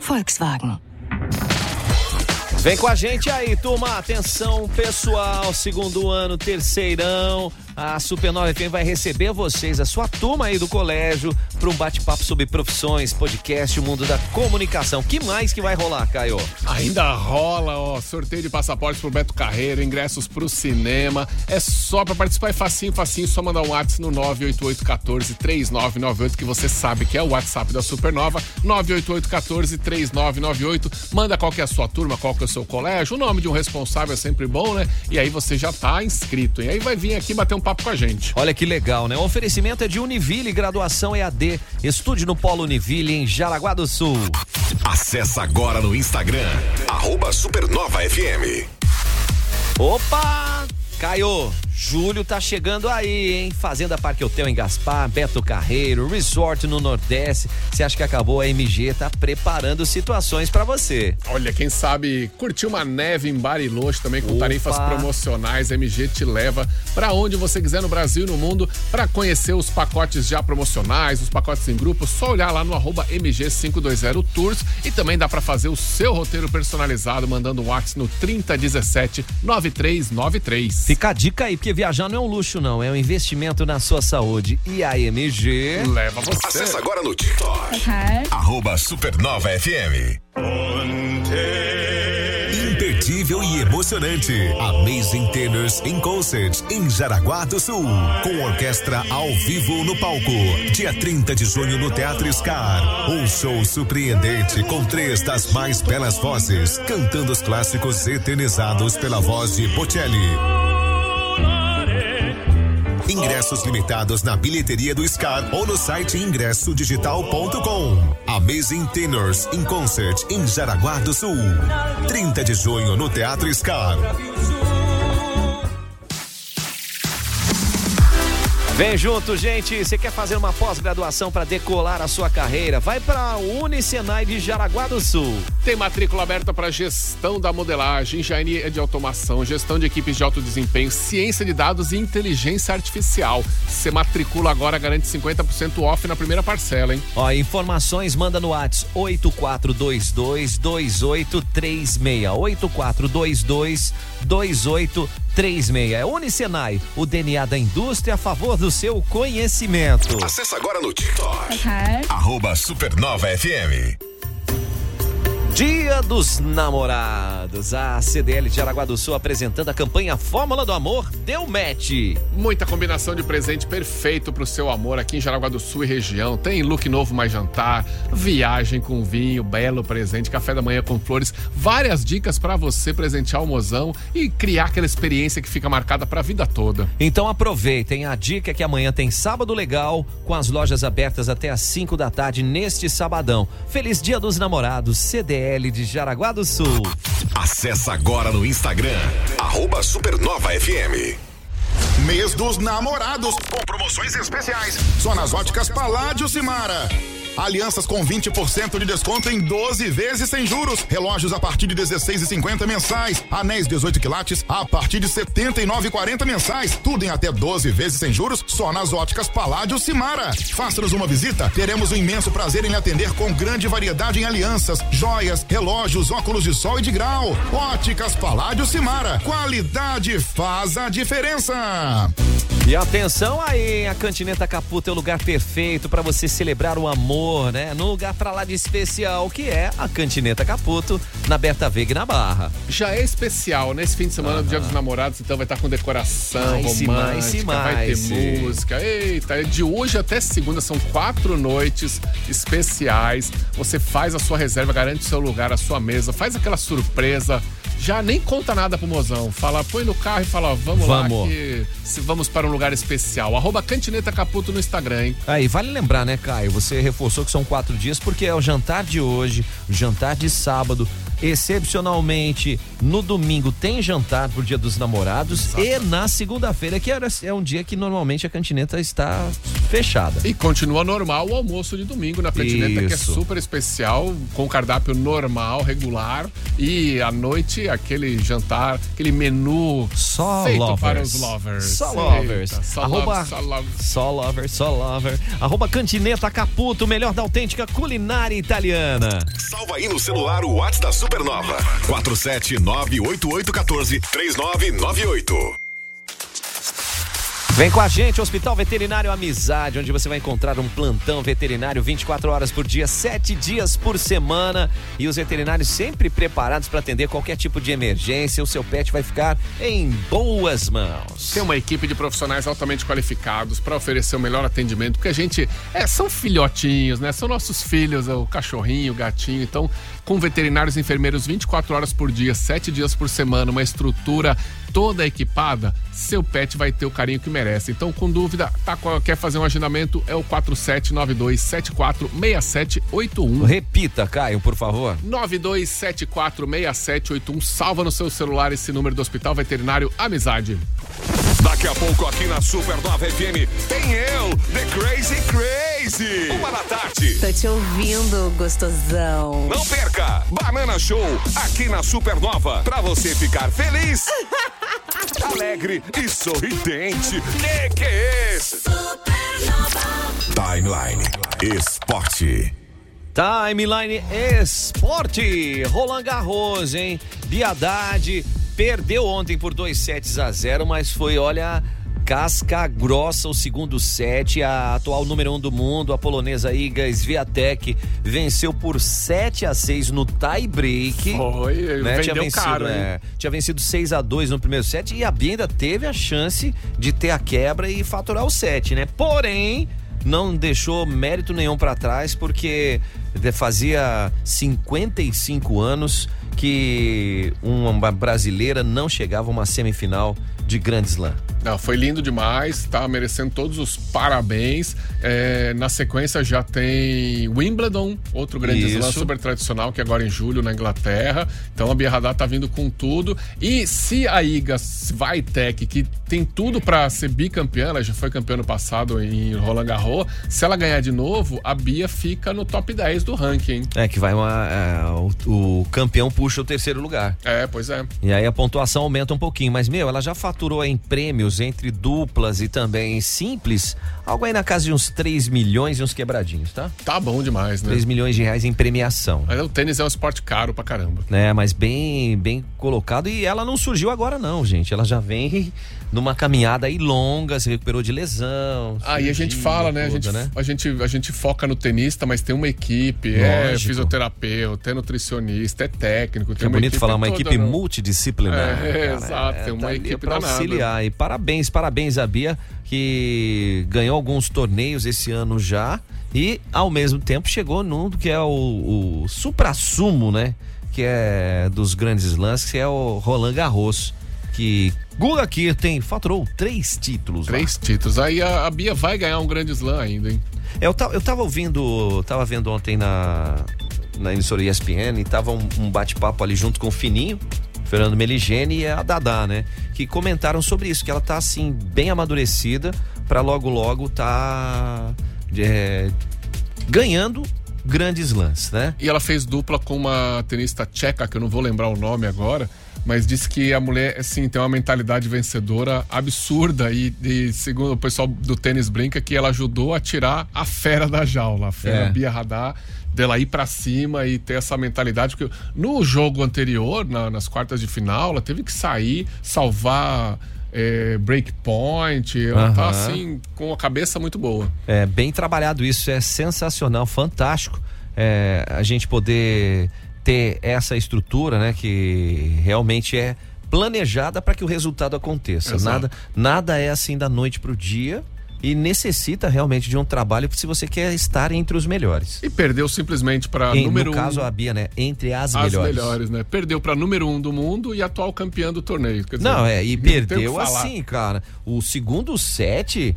Volkswagen. Vem com a gente aí, turma. Atenção, pessoal. Segundo ano, terceirão. A Supernova FM vai receber vocês, a sua turma aí do colégio, para um bate-papo sobre profissões, podcast, o mundo da comunicação. Que mais que vai rolar, Caio? Ainda rola, ó, sorteio de passaportes pro Beto Carreiro, ingressos pro cinema. É só para participar, é facinho, facinho, só mandar um WhatsApp no 988143998, que você sabe que é o WhatsApp da Supernova, 988143998. Manda qual que é a sua turma, qual que é o seu colégio, o nome de um responsável é sempre bom, né? E aí você já tá inscrito. E aí vai vir aqui bater um papo com a gente. Olha que legal, né? O oferecimento é de Univille, graduação EAD. Estude no Polo Univille, em Jaraguá do Sul. Acesse agora no Instagram, arroba Supernova FM. Opa! Caio, julho tá chegando aí, hein? Fazenda Parque Hotel em Gaspar, Beto Carreiro, Resort no Nordeste. Você acha que acabou? A MG tá preparando situações para você. Olha, quem sabe curtir uma neve em Bariloche também com Opa. tarifas promocionais. A MG te leva para onde você quiser no Brasil e no mundo para conhecer os pacotes já promocionais, os pacotes em grupo. Só olhar lá no arroba MG520 Tours e também dá para fazer o seu roteiro personalizado mandando um WhatsApp no 3017 9393. Fica a dica aí, porque viajar não é um luxo, não. É um investimento na sua saúde. E a MG leva você. Acesse agora no TikTok. Uhum. Arroba Supernova FM. Imperdível e emocionante. Amazing Tenors em Concert em Jaraguá do Sul. Com orquestra ao vivo no palco. Dia 30 de junho no Teatro Scar. Um show surpreendente com três das mais belas vozes. Cantando os clássicos eternizados pela voz de Bocelli. Ingressos limitados na bilheteria do SCAR ou no site ingressodigital.com. Amazing Tenors in Concert em Jaraguá do Sul. 30 de junho no Teatro SCAR. Vem junto, gente. Você quer fazer uma pós-graduação para decolar a sua carreira? Vai para o Unicenai de Jaraguá do Sul. Tem matrícula aberta para gestão da modelagem, engenharia de automação, gestão de equipes de alto desempenho, ciência de dados e inteligência artificial. Você matricula agora, garante 50% off na primeira parcela, hein? Ó, informações manda no WhatsApp 8422 2836. 8422 2836. É Unicenai, o DNA da indústria a favor do seu conhecimento. Acesse agora no TikTok. Uhum. Arroba Supernova FM. Dia dos Namorados. A CDL de Araguá do Sul apresentando a campanha Fórmula do Amor deu match. Muita combinação de presente perfeito pro seu amor aqui em Jaraguá do Sul e região. Tem look novo mais jantar, viagem com vinho, belo presente, café da manhã com flores, várias dicas para você presentear o mozão e criar aquela experiência que fica marcada para a vida toda. Então aproveitem a dica que amanhã tem sábado legal com as lojas abertas até às 5 da tarde neste sabadão. Feliz Dia dos Namorados, CDL de Jaraguá do Sul. Acesse agora no Instagram, arroba Supernova FM. Mês dos namorados, com promoções especiais. Só nas óticas Paládio Simara. Alianças com 20% de desconto em 12 vezes sem juros. Relógios a partir de 16,50 mensais. Anéis 18 quilates a partir de 79,40 mensais. Tudo em até 12 vezes sem juros só nas óticas Paládio Simara. Faça-nos uma visita. Teremos o um imenso prazer em atender com grande variedade em alianças, joias, relógios, óculos de sol e de grau. Óticas Paládio Simara. Qualidade faz a diferença. E atenção aí, a Cantineta Caputo é o lugar perfeito para você celebrar o amor, né? No lugar para lá de especial, que é a Cantineta Caputo, na Berta Vega e na Barra. Já é especial, nesse fim de semana do Dia dos Namorados, então vai estar com decoração mais romântica, mais vai ter mais. música. Eita, é de hoje até segunda são quatro noites especiais. Você faz a sua reserva, garante o seu lugar, a sua mesa, faz aquela surpresa já nem conta nada pro mozão. Fala, põe no carro e fala, ó, vamos, Vamos. lá que se vamos para um lugar especial. Arroba Cantineta Caputo no Instagram, hein? Aí, vale lembrar, né, Caio? Você reforçou que são quatro dias, porque é o jantar de hoje, o jantar de sábado. Excepcionalmente, no domingo tem jantar pro Dia dos Namorados e na segunda-feira, que é um dia que normalmente a cantineta está fechada. E continua normal o almoço de domingo na Cantineta, que é Isso. super especial, com cardápio normal, regular. E à noite, aquele jantar, aquele menu Só feito lovers. para os lovers. Só Eita, lovers. Só Arroba, love, só love. só lover, só lover. Arroba Cantineta Caputo, o melhor da autêntica culinária italiana. Salva aí no celular o WhatsApp da Supernova. 47988143998. Vem com a gente, Hospital Veterinário Amizade, onde você vai encontrar um plantão veterinário 24 horas por dia, 7 dias por semana. E os veterinários sempre preparados para atender qualquer tipo de emergência. O seu pet vai ficar em boas mãos. Tem uma equipe de profissionais altamente qualificados para oferecer o melhor atendimento, porque a gente é, são filhotinhos, né? São nossos filhos, é o cachorrinho, o gatinho. Então, com veterinários e enfermeiros 24 horas por dia, 7 dias por semana, uma estrutura toda equipada, seu pet vai ter o carinho que merece. Então, com dúvida, tá, quer fazer um agendamento, é o 4792746781. Repita, Caio, por favor. 92746781. Salva no seu celular esse número do Hospital Veterinário Amizade. Daqui a pouco aqui na Supernova FM tem eu, The Crazy Crazy. Uma da tarde. Tô te ouvindo, gostosão. Não perca! Banana Show aqui na Supernova pra você ficar feliz, alegre e sorridente. Que que é esse? Timeline Esporte. Timeline Esporte. Roland Garros, hein? Biadade perdeu ontem por 2 sets a 0, mas foi, olha, casca grossa o segundo set. A atual número 1 um do mundo, a polonesa Iga Swiatek, venceu por 7 a 6 no tie break. Foi, né? vendeu Tinha vencido, caro, hein? é, tinha vencido 6 a 2 no primeiro set e a Bia ainda teve a chance de ter a quebra e faturar o set, né? Porém, não deixou mérito nenhum pra trás porque fazia 55 anos que uma brasileira não chegava a uma semifinal de Grand Slam. Não, foi lindo demais, tá merecendo todos os parabéns. É, na sequência já tem Wimbledon, outro grande slam super tradicional, que é agora em julho na Inglaterra. Então a Bia Haddad tá vindo com tudo. E se a Iga Swiatek, que tem tudo para ser bicampeã, ela já foi campeã no passado em Roland Garros, se ela ganhar de novo, a Bia fica no top 10 do ranking. É, que vai uma. é, o, o campeão puxa o terceiro lugar. É, pois é. E aí a pontuação aumenta um pouquinho. Mas, meu, ela já faturou em prêmios entre duplas e também simples, algo aí na casa de uns 3 milhões e uns quebradinhos, tá? Tá bom demais, né? 3 milhões de reais em premiação. Mas o tênis é um esporte caro pra caramba. Né, mas bem, bem colocado. E ela não surgiu agora, não, gente. Ela já vem numa caminhada aí longa, se recuperou de lesão. Aí a gente fala, né? A toda, gente, a, gente, a gente foca no tenista, mas tem uma equipe, é Lógico. fisioterapeuta, é nutricionista, é técnico. É bonito equipe falar, uma toda, equipe né? multidisciplinar. É, cara. exato, tem uma tá equipe pra danada. auxiliar. E parabéns, parabéns a Bia, que ganhou alguns torneios esse ano já e, ao mesmo tempo, chegou num que é o, o supra-sumo, né? Que é dos grandes slams, que é o Roland Garros. Que Guga Kirten faturou três títulos. lá. Três títulos. Aí a, a Bia vai ganhar um grande slam ainda, hein? Eu, ta- eu tava ouvindo, tava vendo ontem na, na emissora ESPN e tava um, um bate-papo ali junto com o Fininho, Fernando Meligeni e a Dadá, né? Que comentaram sobre isso, que ela tá assim, bem amadurecida pra logo logo tá é, ganhando grandes lances, né? E ela fez dupla com uma tenista tcheca, que eu não vou lembrar o nome agora, mas disse que a mulher, assim, tem uma mentalidade vencedora absurda e, e segundo o pessoal do tênis brinca, que ela ajudou a tirar a fera da jaula, a fera É. Bia Radar, dela ir pra cima e ter essa mentalidade, porque no jogo anterior, na- nas quartas de final, ela teve que sair, salvar é, breakpoint, ela tá Aham. assim, com a cabeça muito boa. É bem trabalhado isso, é sensacional, fantástico. É, a gente poder ter essa estrutura, né, que realmente é planejada para que o resultado aconteça. Exato. Nada, nada é assim da noite para o dia e necessita realmente de um trabalho se você quer estar entre os melhores. E perdeu simplesmente para número no caso um. a Bia, né, entre as, As melhores. melhores, né? Perdeu para número um do mundo e atual campeã do torneio. Dizer, Não, é, e perdeu assim, cara. O segundo set,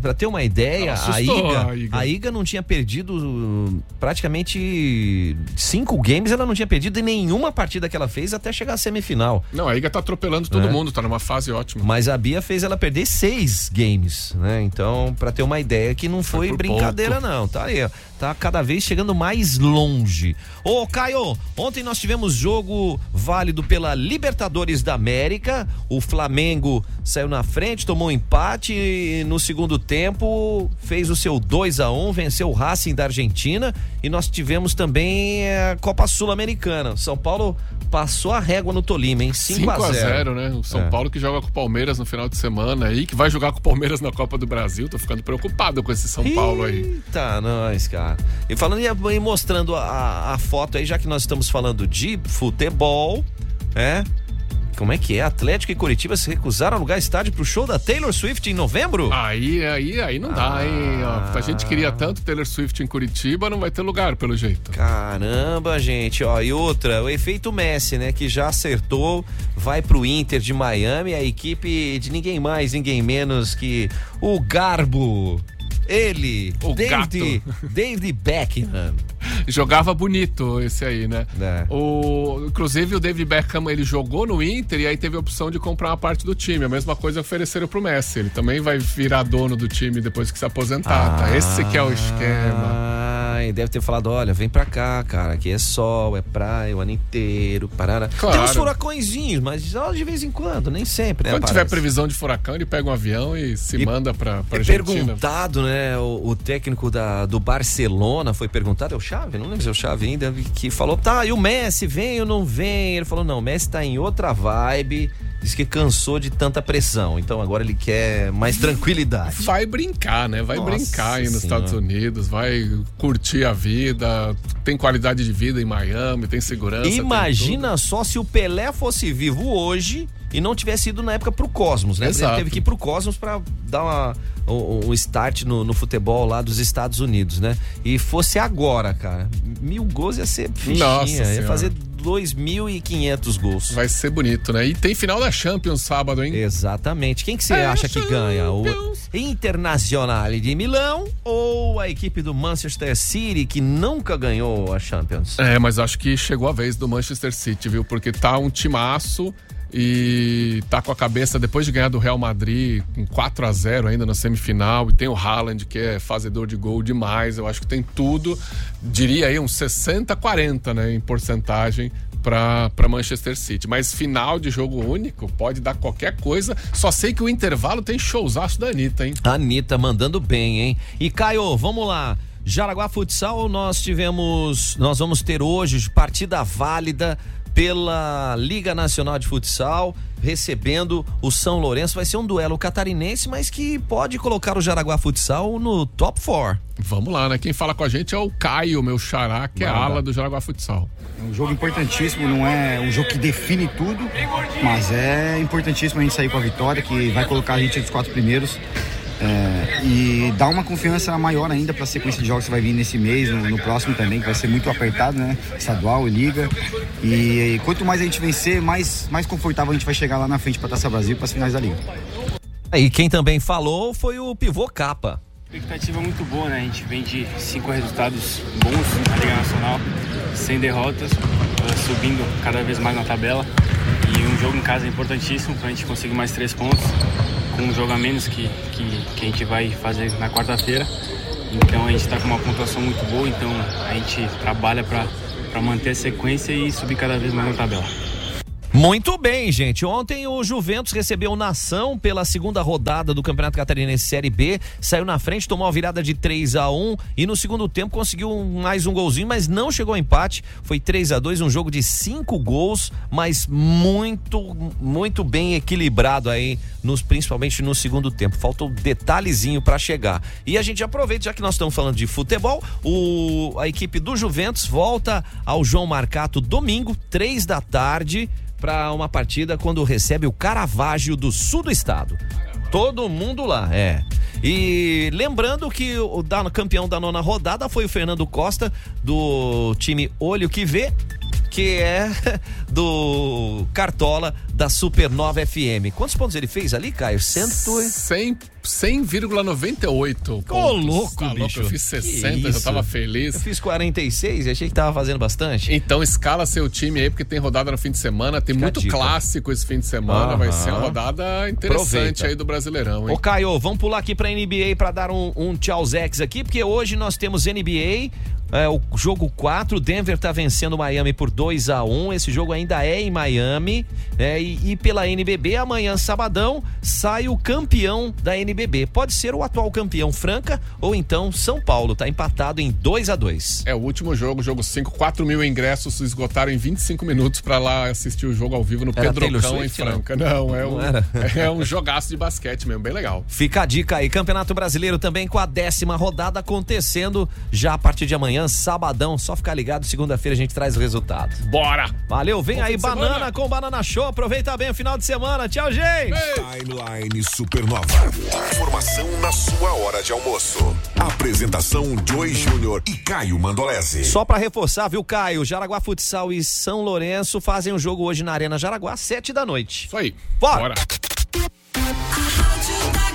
pra ter uma ideia, a Iga, a Iga. a Iga não tinha perdido praticamente cinco games, ela não tinha perdido em nenhuma partida que ela fez até chegar à semifinal. Não, a Iga tá atropelando todo É. mundo, tá numa fase ótima. Mas a Bia fez ela perder seis games, né? Então, pra ter uma ideia que não foi por brincadeira, pouco. não. Tá aí, ó. Tá cada vez chegando mais longe. Ô, Caio, ontem nós tivemos jogo válido pela Libertadores da América. O Flamengo saiu na frente, tomou um empate e no segundo tempo fez o seu 2 a 1 venceu o Racing da Argentina. E nós tivemos também a Copa Sul-Americana. São Paulo passou a régua no Tolima, hein? 5 5 a 0 a 0 né? O São É. Paulo que joga com o Palmeiras no final de semana aí, que vai jogar com o Palmeiras na Copa do Brasil. Tô ficando preocupado com esse São Paulo aí. Eita, nós, cara. E falando e e mostrando a, a foto aí, já que nós estamos falando de futebol, é? Como é que é? Atlético e Curitiba se recusaram a alugar estádio pro show da Taylor Swift em novembro? Aí, aí, aí não dá, hein? Ó, a gente queria tanto Taylor Swift em Curitiba, não vai ter lugar, pelo jeito. Caramba, gente, ó, e outra, o efeito Messi, né, que já acertou, vai pro Inter de Miami, a equipe de ninguém mais, ninguém menos que o Garbo, ele, O David, David Beckham. Jogava bonito esse aí, né? É. O, inclusive o David Beckham ele jogou no Inter e aí teve a opção de comprar uma parte do time. A mesma coisa ofereceram pro Messi. Ele também vai virar dono do time depois que se aposentar. tá? Esse que é o esquema. Deve ter falado, olha, vem pra cá, cara, aqui é sol, é praia o ano inteiro, parara. Claro. Tem uns furacõezinhos, mas só de vez em quando, nem sempre, né? Quando tiver aparece. previsão de furacão, ele pega um avião e se E- manda pra, pra É Argentina. perguntado, né? O, o técnico da, do Barcelona foi perguntado, é o Chave? Não lembro se é o Chave ainda, que falou: tá, e o Messi vem ou não vem? Ele falou: não, o Messi tá em outra vibe, disse que cansou de tanta pressão, então agora ele quer mais tranquilidade. Vai brincar, né? Vai Nossa brincar aí nos Senhora. Estados Unidos, vai curtir a vida, tem qualidade de vida em Miami, tem segurança. tem Imagina só se o Pelé fosse vivo hoje e não tivesse ido na época pro Cosmos, né? Porque Ele Exato. teve que ir pro Cosmos pra dar uma, um, um start no, no futebol lá dos Estados Unidos, né? E fosse agora, cara, mil gols ia ser fichinha, Nossa ia Senhora. fazer 2.500 gols. Vai ser bonito, né? E tem final da Champions sábado, hein? Exatamente. Quem que você É, acha que ganha? O Internacional de Milão ou a equipe do Manchester City que nunca ganhou a Champions? É, mas acho que chegou a vez do Manchester City, viu? Porque tá um timaço e tá com a cabeça, depois de ganhar do Real Madrid com 4 a 0 ainda na semifinal, e tem o Haaland, que é fazedor de gol demais, eu acho que tem tudo, diria aí uns 60-40, né, em porcentagem para Manchester City. Mas final de jogo único pode dar qualquer coisa. Só sei que o intervalo tem showzaço da Anitta, hein? Anitta mandando bem, hein? E Caio, vamos lá. Jaraguá Futsal, nós tivemos. Nós vamos ter hoje partida válida pela Liga Nacional de Futsal, recebendo o São Lourenço. Vai ser um duelo catarinense, mas que pode colocar o Jaraguá Futsal no top 4. Vamos lá, né? Quem fala com a gente é o Caio, meu xará, que é Manda. ala do Jaraguá Futsal. É um jogo importantíssimo, não é um jogo que define tudo, mas é importantíssimo a gente sair com a vitória, que vai colocar a gente entre os quatro primeiros. É, e dá uma confiança maior ainda para a sequência de jogos que vai vir nesse mês, no, no próximo também, que vai ser muito apertado, né? Estadual e liga. E, e quanto mais a gente vencer, mais, mais confortável a gente vai chegar lá na frente para Taça Brasil para as finais da liga. E quem também falou foi o pivô Capa. Expectativa muito boa, né? A gente vem de cinco resultados bons na Liga Nacional, sem derrotas, eh, subindo cada vez mais na tabela. E um jogo em casa é importantíssimo para a gente conseguir mais três pontos, com um jogo a menos que, que, que a gente vai fazer na quarta-feira. Então a gente está com uma pontuação muito boa, então a gente trabalha para manter a sequência e subir cada vez mais na tabela. Muito bem, gente. Ontem o Juventus recebeu Nação pela segunda rodada do Campeonato Catarinense Série B. Saiu na frente, tomou a virada de 3 a 1 e no segundo tempo conseguiu mais um golzinho, mas não chegou ao empate. Foi 3 a 2 um jogo de cinco gols, mas muito, muito bem equilibrado aí, nos, principalmente no segundo tempo. Falta um detalhezinho para chegar. E a gente aproveita, já que nós estamos falando de futebol, o, a equipe do Juventus volta ao João Marcato domingo, três da tarde para uma partida quando recebe o Caravaggio do sul do estado. Todo mundo lá, é. E lembrando que o campeão da nona rodada foi o Fernando Costa, do time Olho que Vê, que é do Cartola da Supernova FM. Quantos pontos ele fez ali, Caio? Cento... 100 100,98. Ô, louco, tá bicho. louco, eu fiz 60, já tava feliz. Eu fiz 46 e achei que tava fazendo bastante. Então escala seu time aí, porque tem rodada no fim de semana, tem Fica muito clássico esse fim de semana, vai ser uma rodada interessante Aproveita. aí do Brasileirão, hein? Ô Caio, vamos pular aqui pra NBA pra dar um, um tchauzex aqui, porque hoje nós temos NBA, é, o jogo 4, Denver tá vencendo o Miami por 2 a 1 esse jogo ainda é em Miami, né? E, e pela NBB, amanhã, sabadão, sai o campeão da NBB. Pode ser o atual campeão Franca ou então São Paulo, tá empatado em 2 a 2 É o último jogo, jogo 5, 4 mil ingressos se esgotaram em 25 minutos pra lá assistir o jogo ao vivo no Era Pedrocão em Swift, não? Franca. Não, é Não um, era? é um jogaço de basquete mesmo, bem legal. Fica a dica aí, Campeonato Brasileiro também com a décima rodada acontecendo já a partir de amanhã, sabadão. Só ficar ligado, segunda-feira a gente traz o resultado. Bora! Valeu, vem Bom aí Banana semana. com Banana Show. Aproveita bem o final de semana. Tchau, gente! Timeline Supernova. Informação na sua hora de almoço. Apresentação Joey Júnior e Caio Mandolese. Só pra reforçar, viu, Caio? Jaraguá Futsal e São Lourenço fazem o jogo hoje na Arena Jaraguá, sete da noite. Isso aí. Bora! A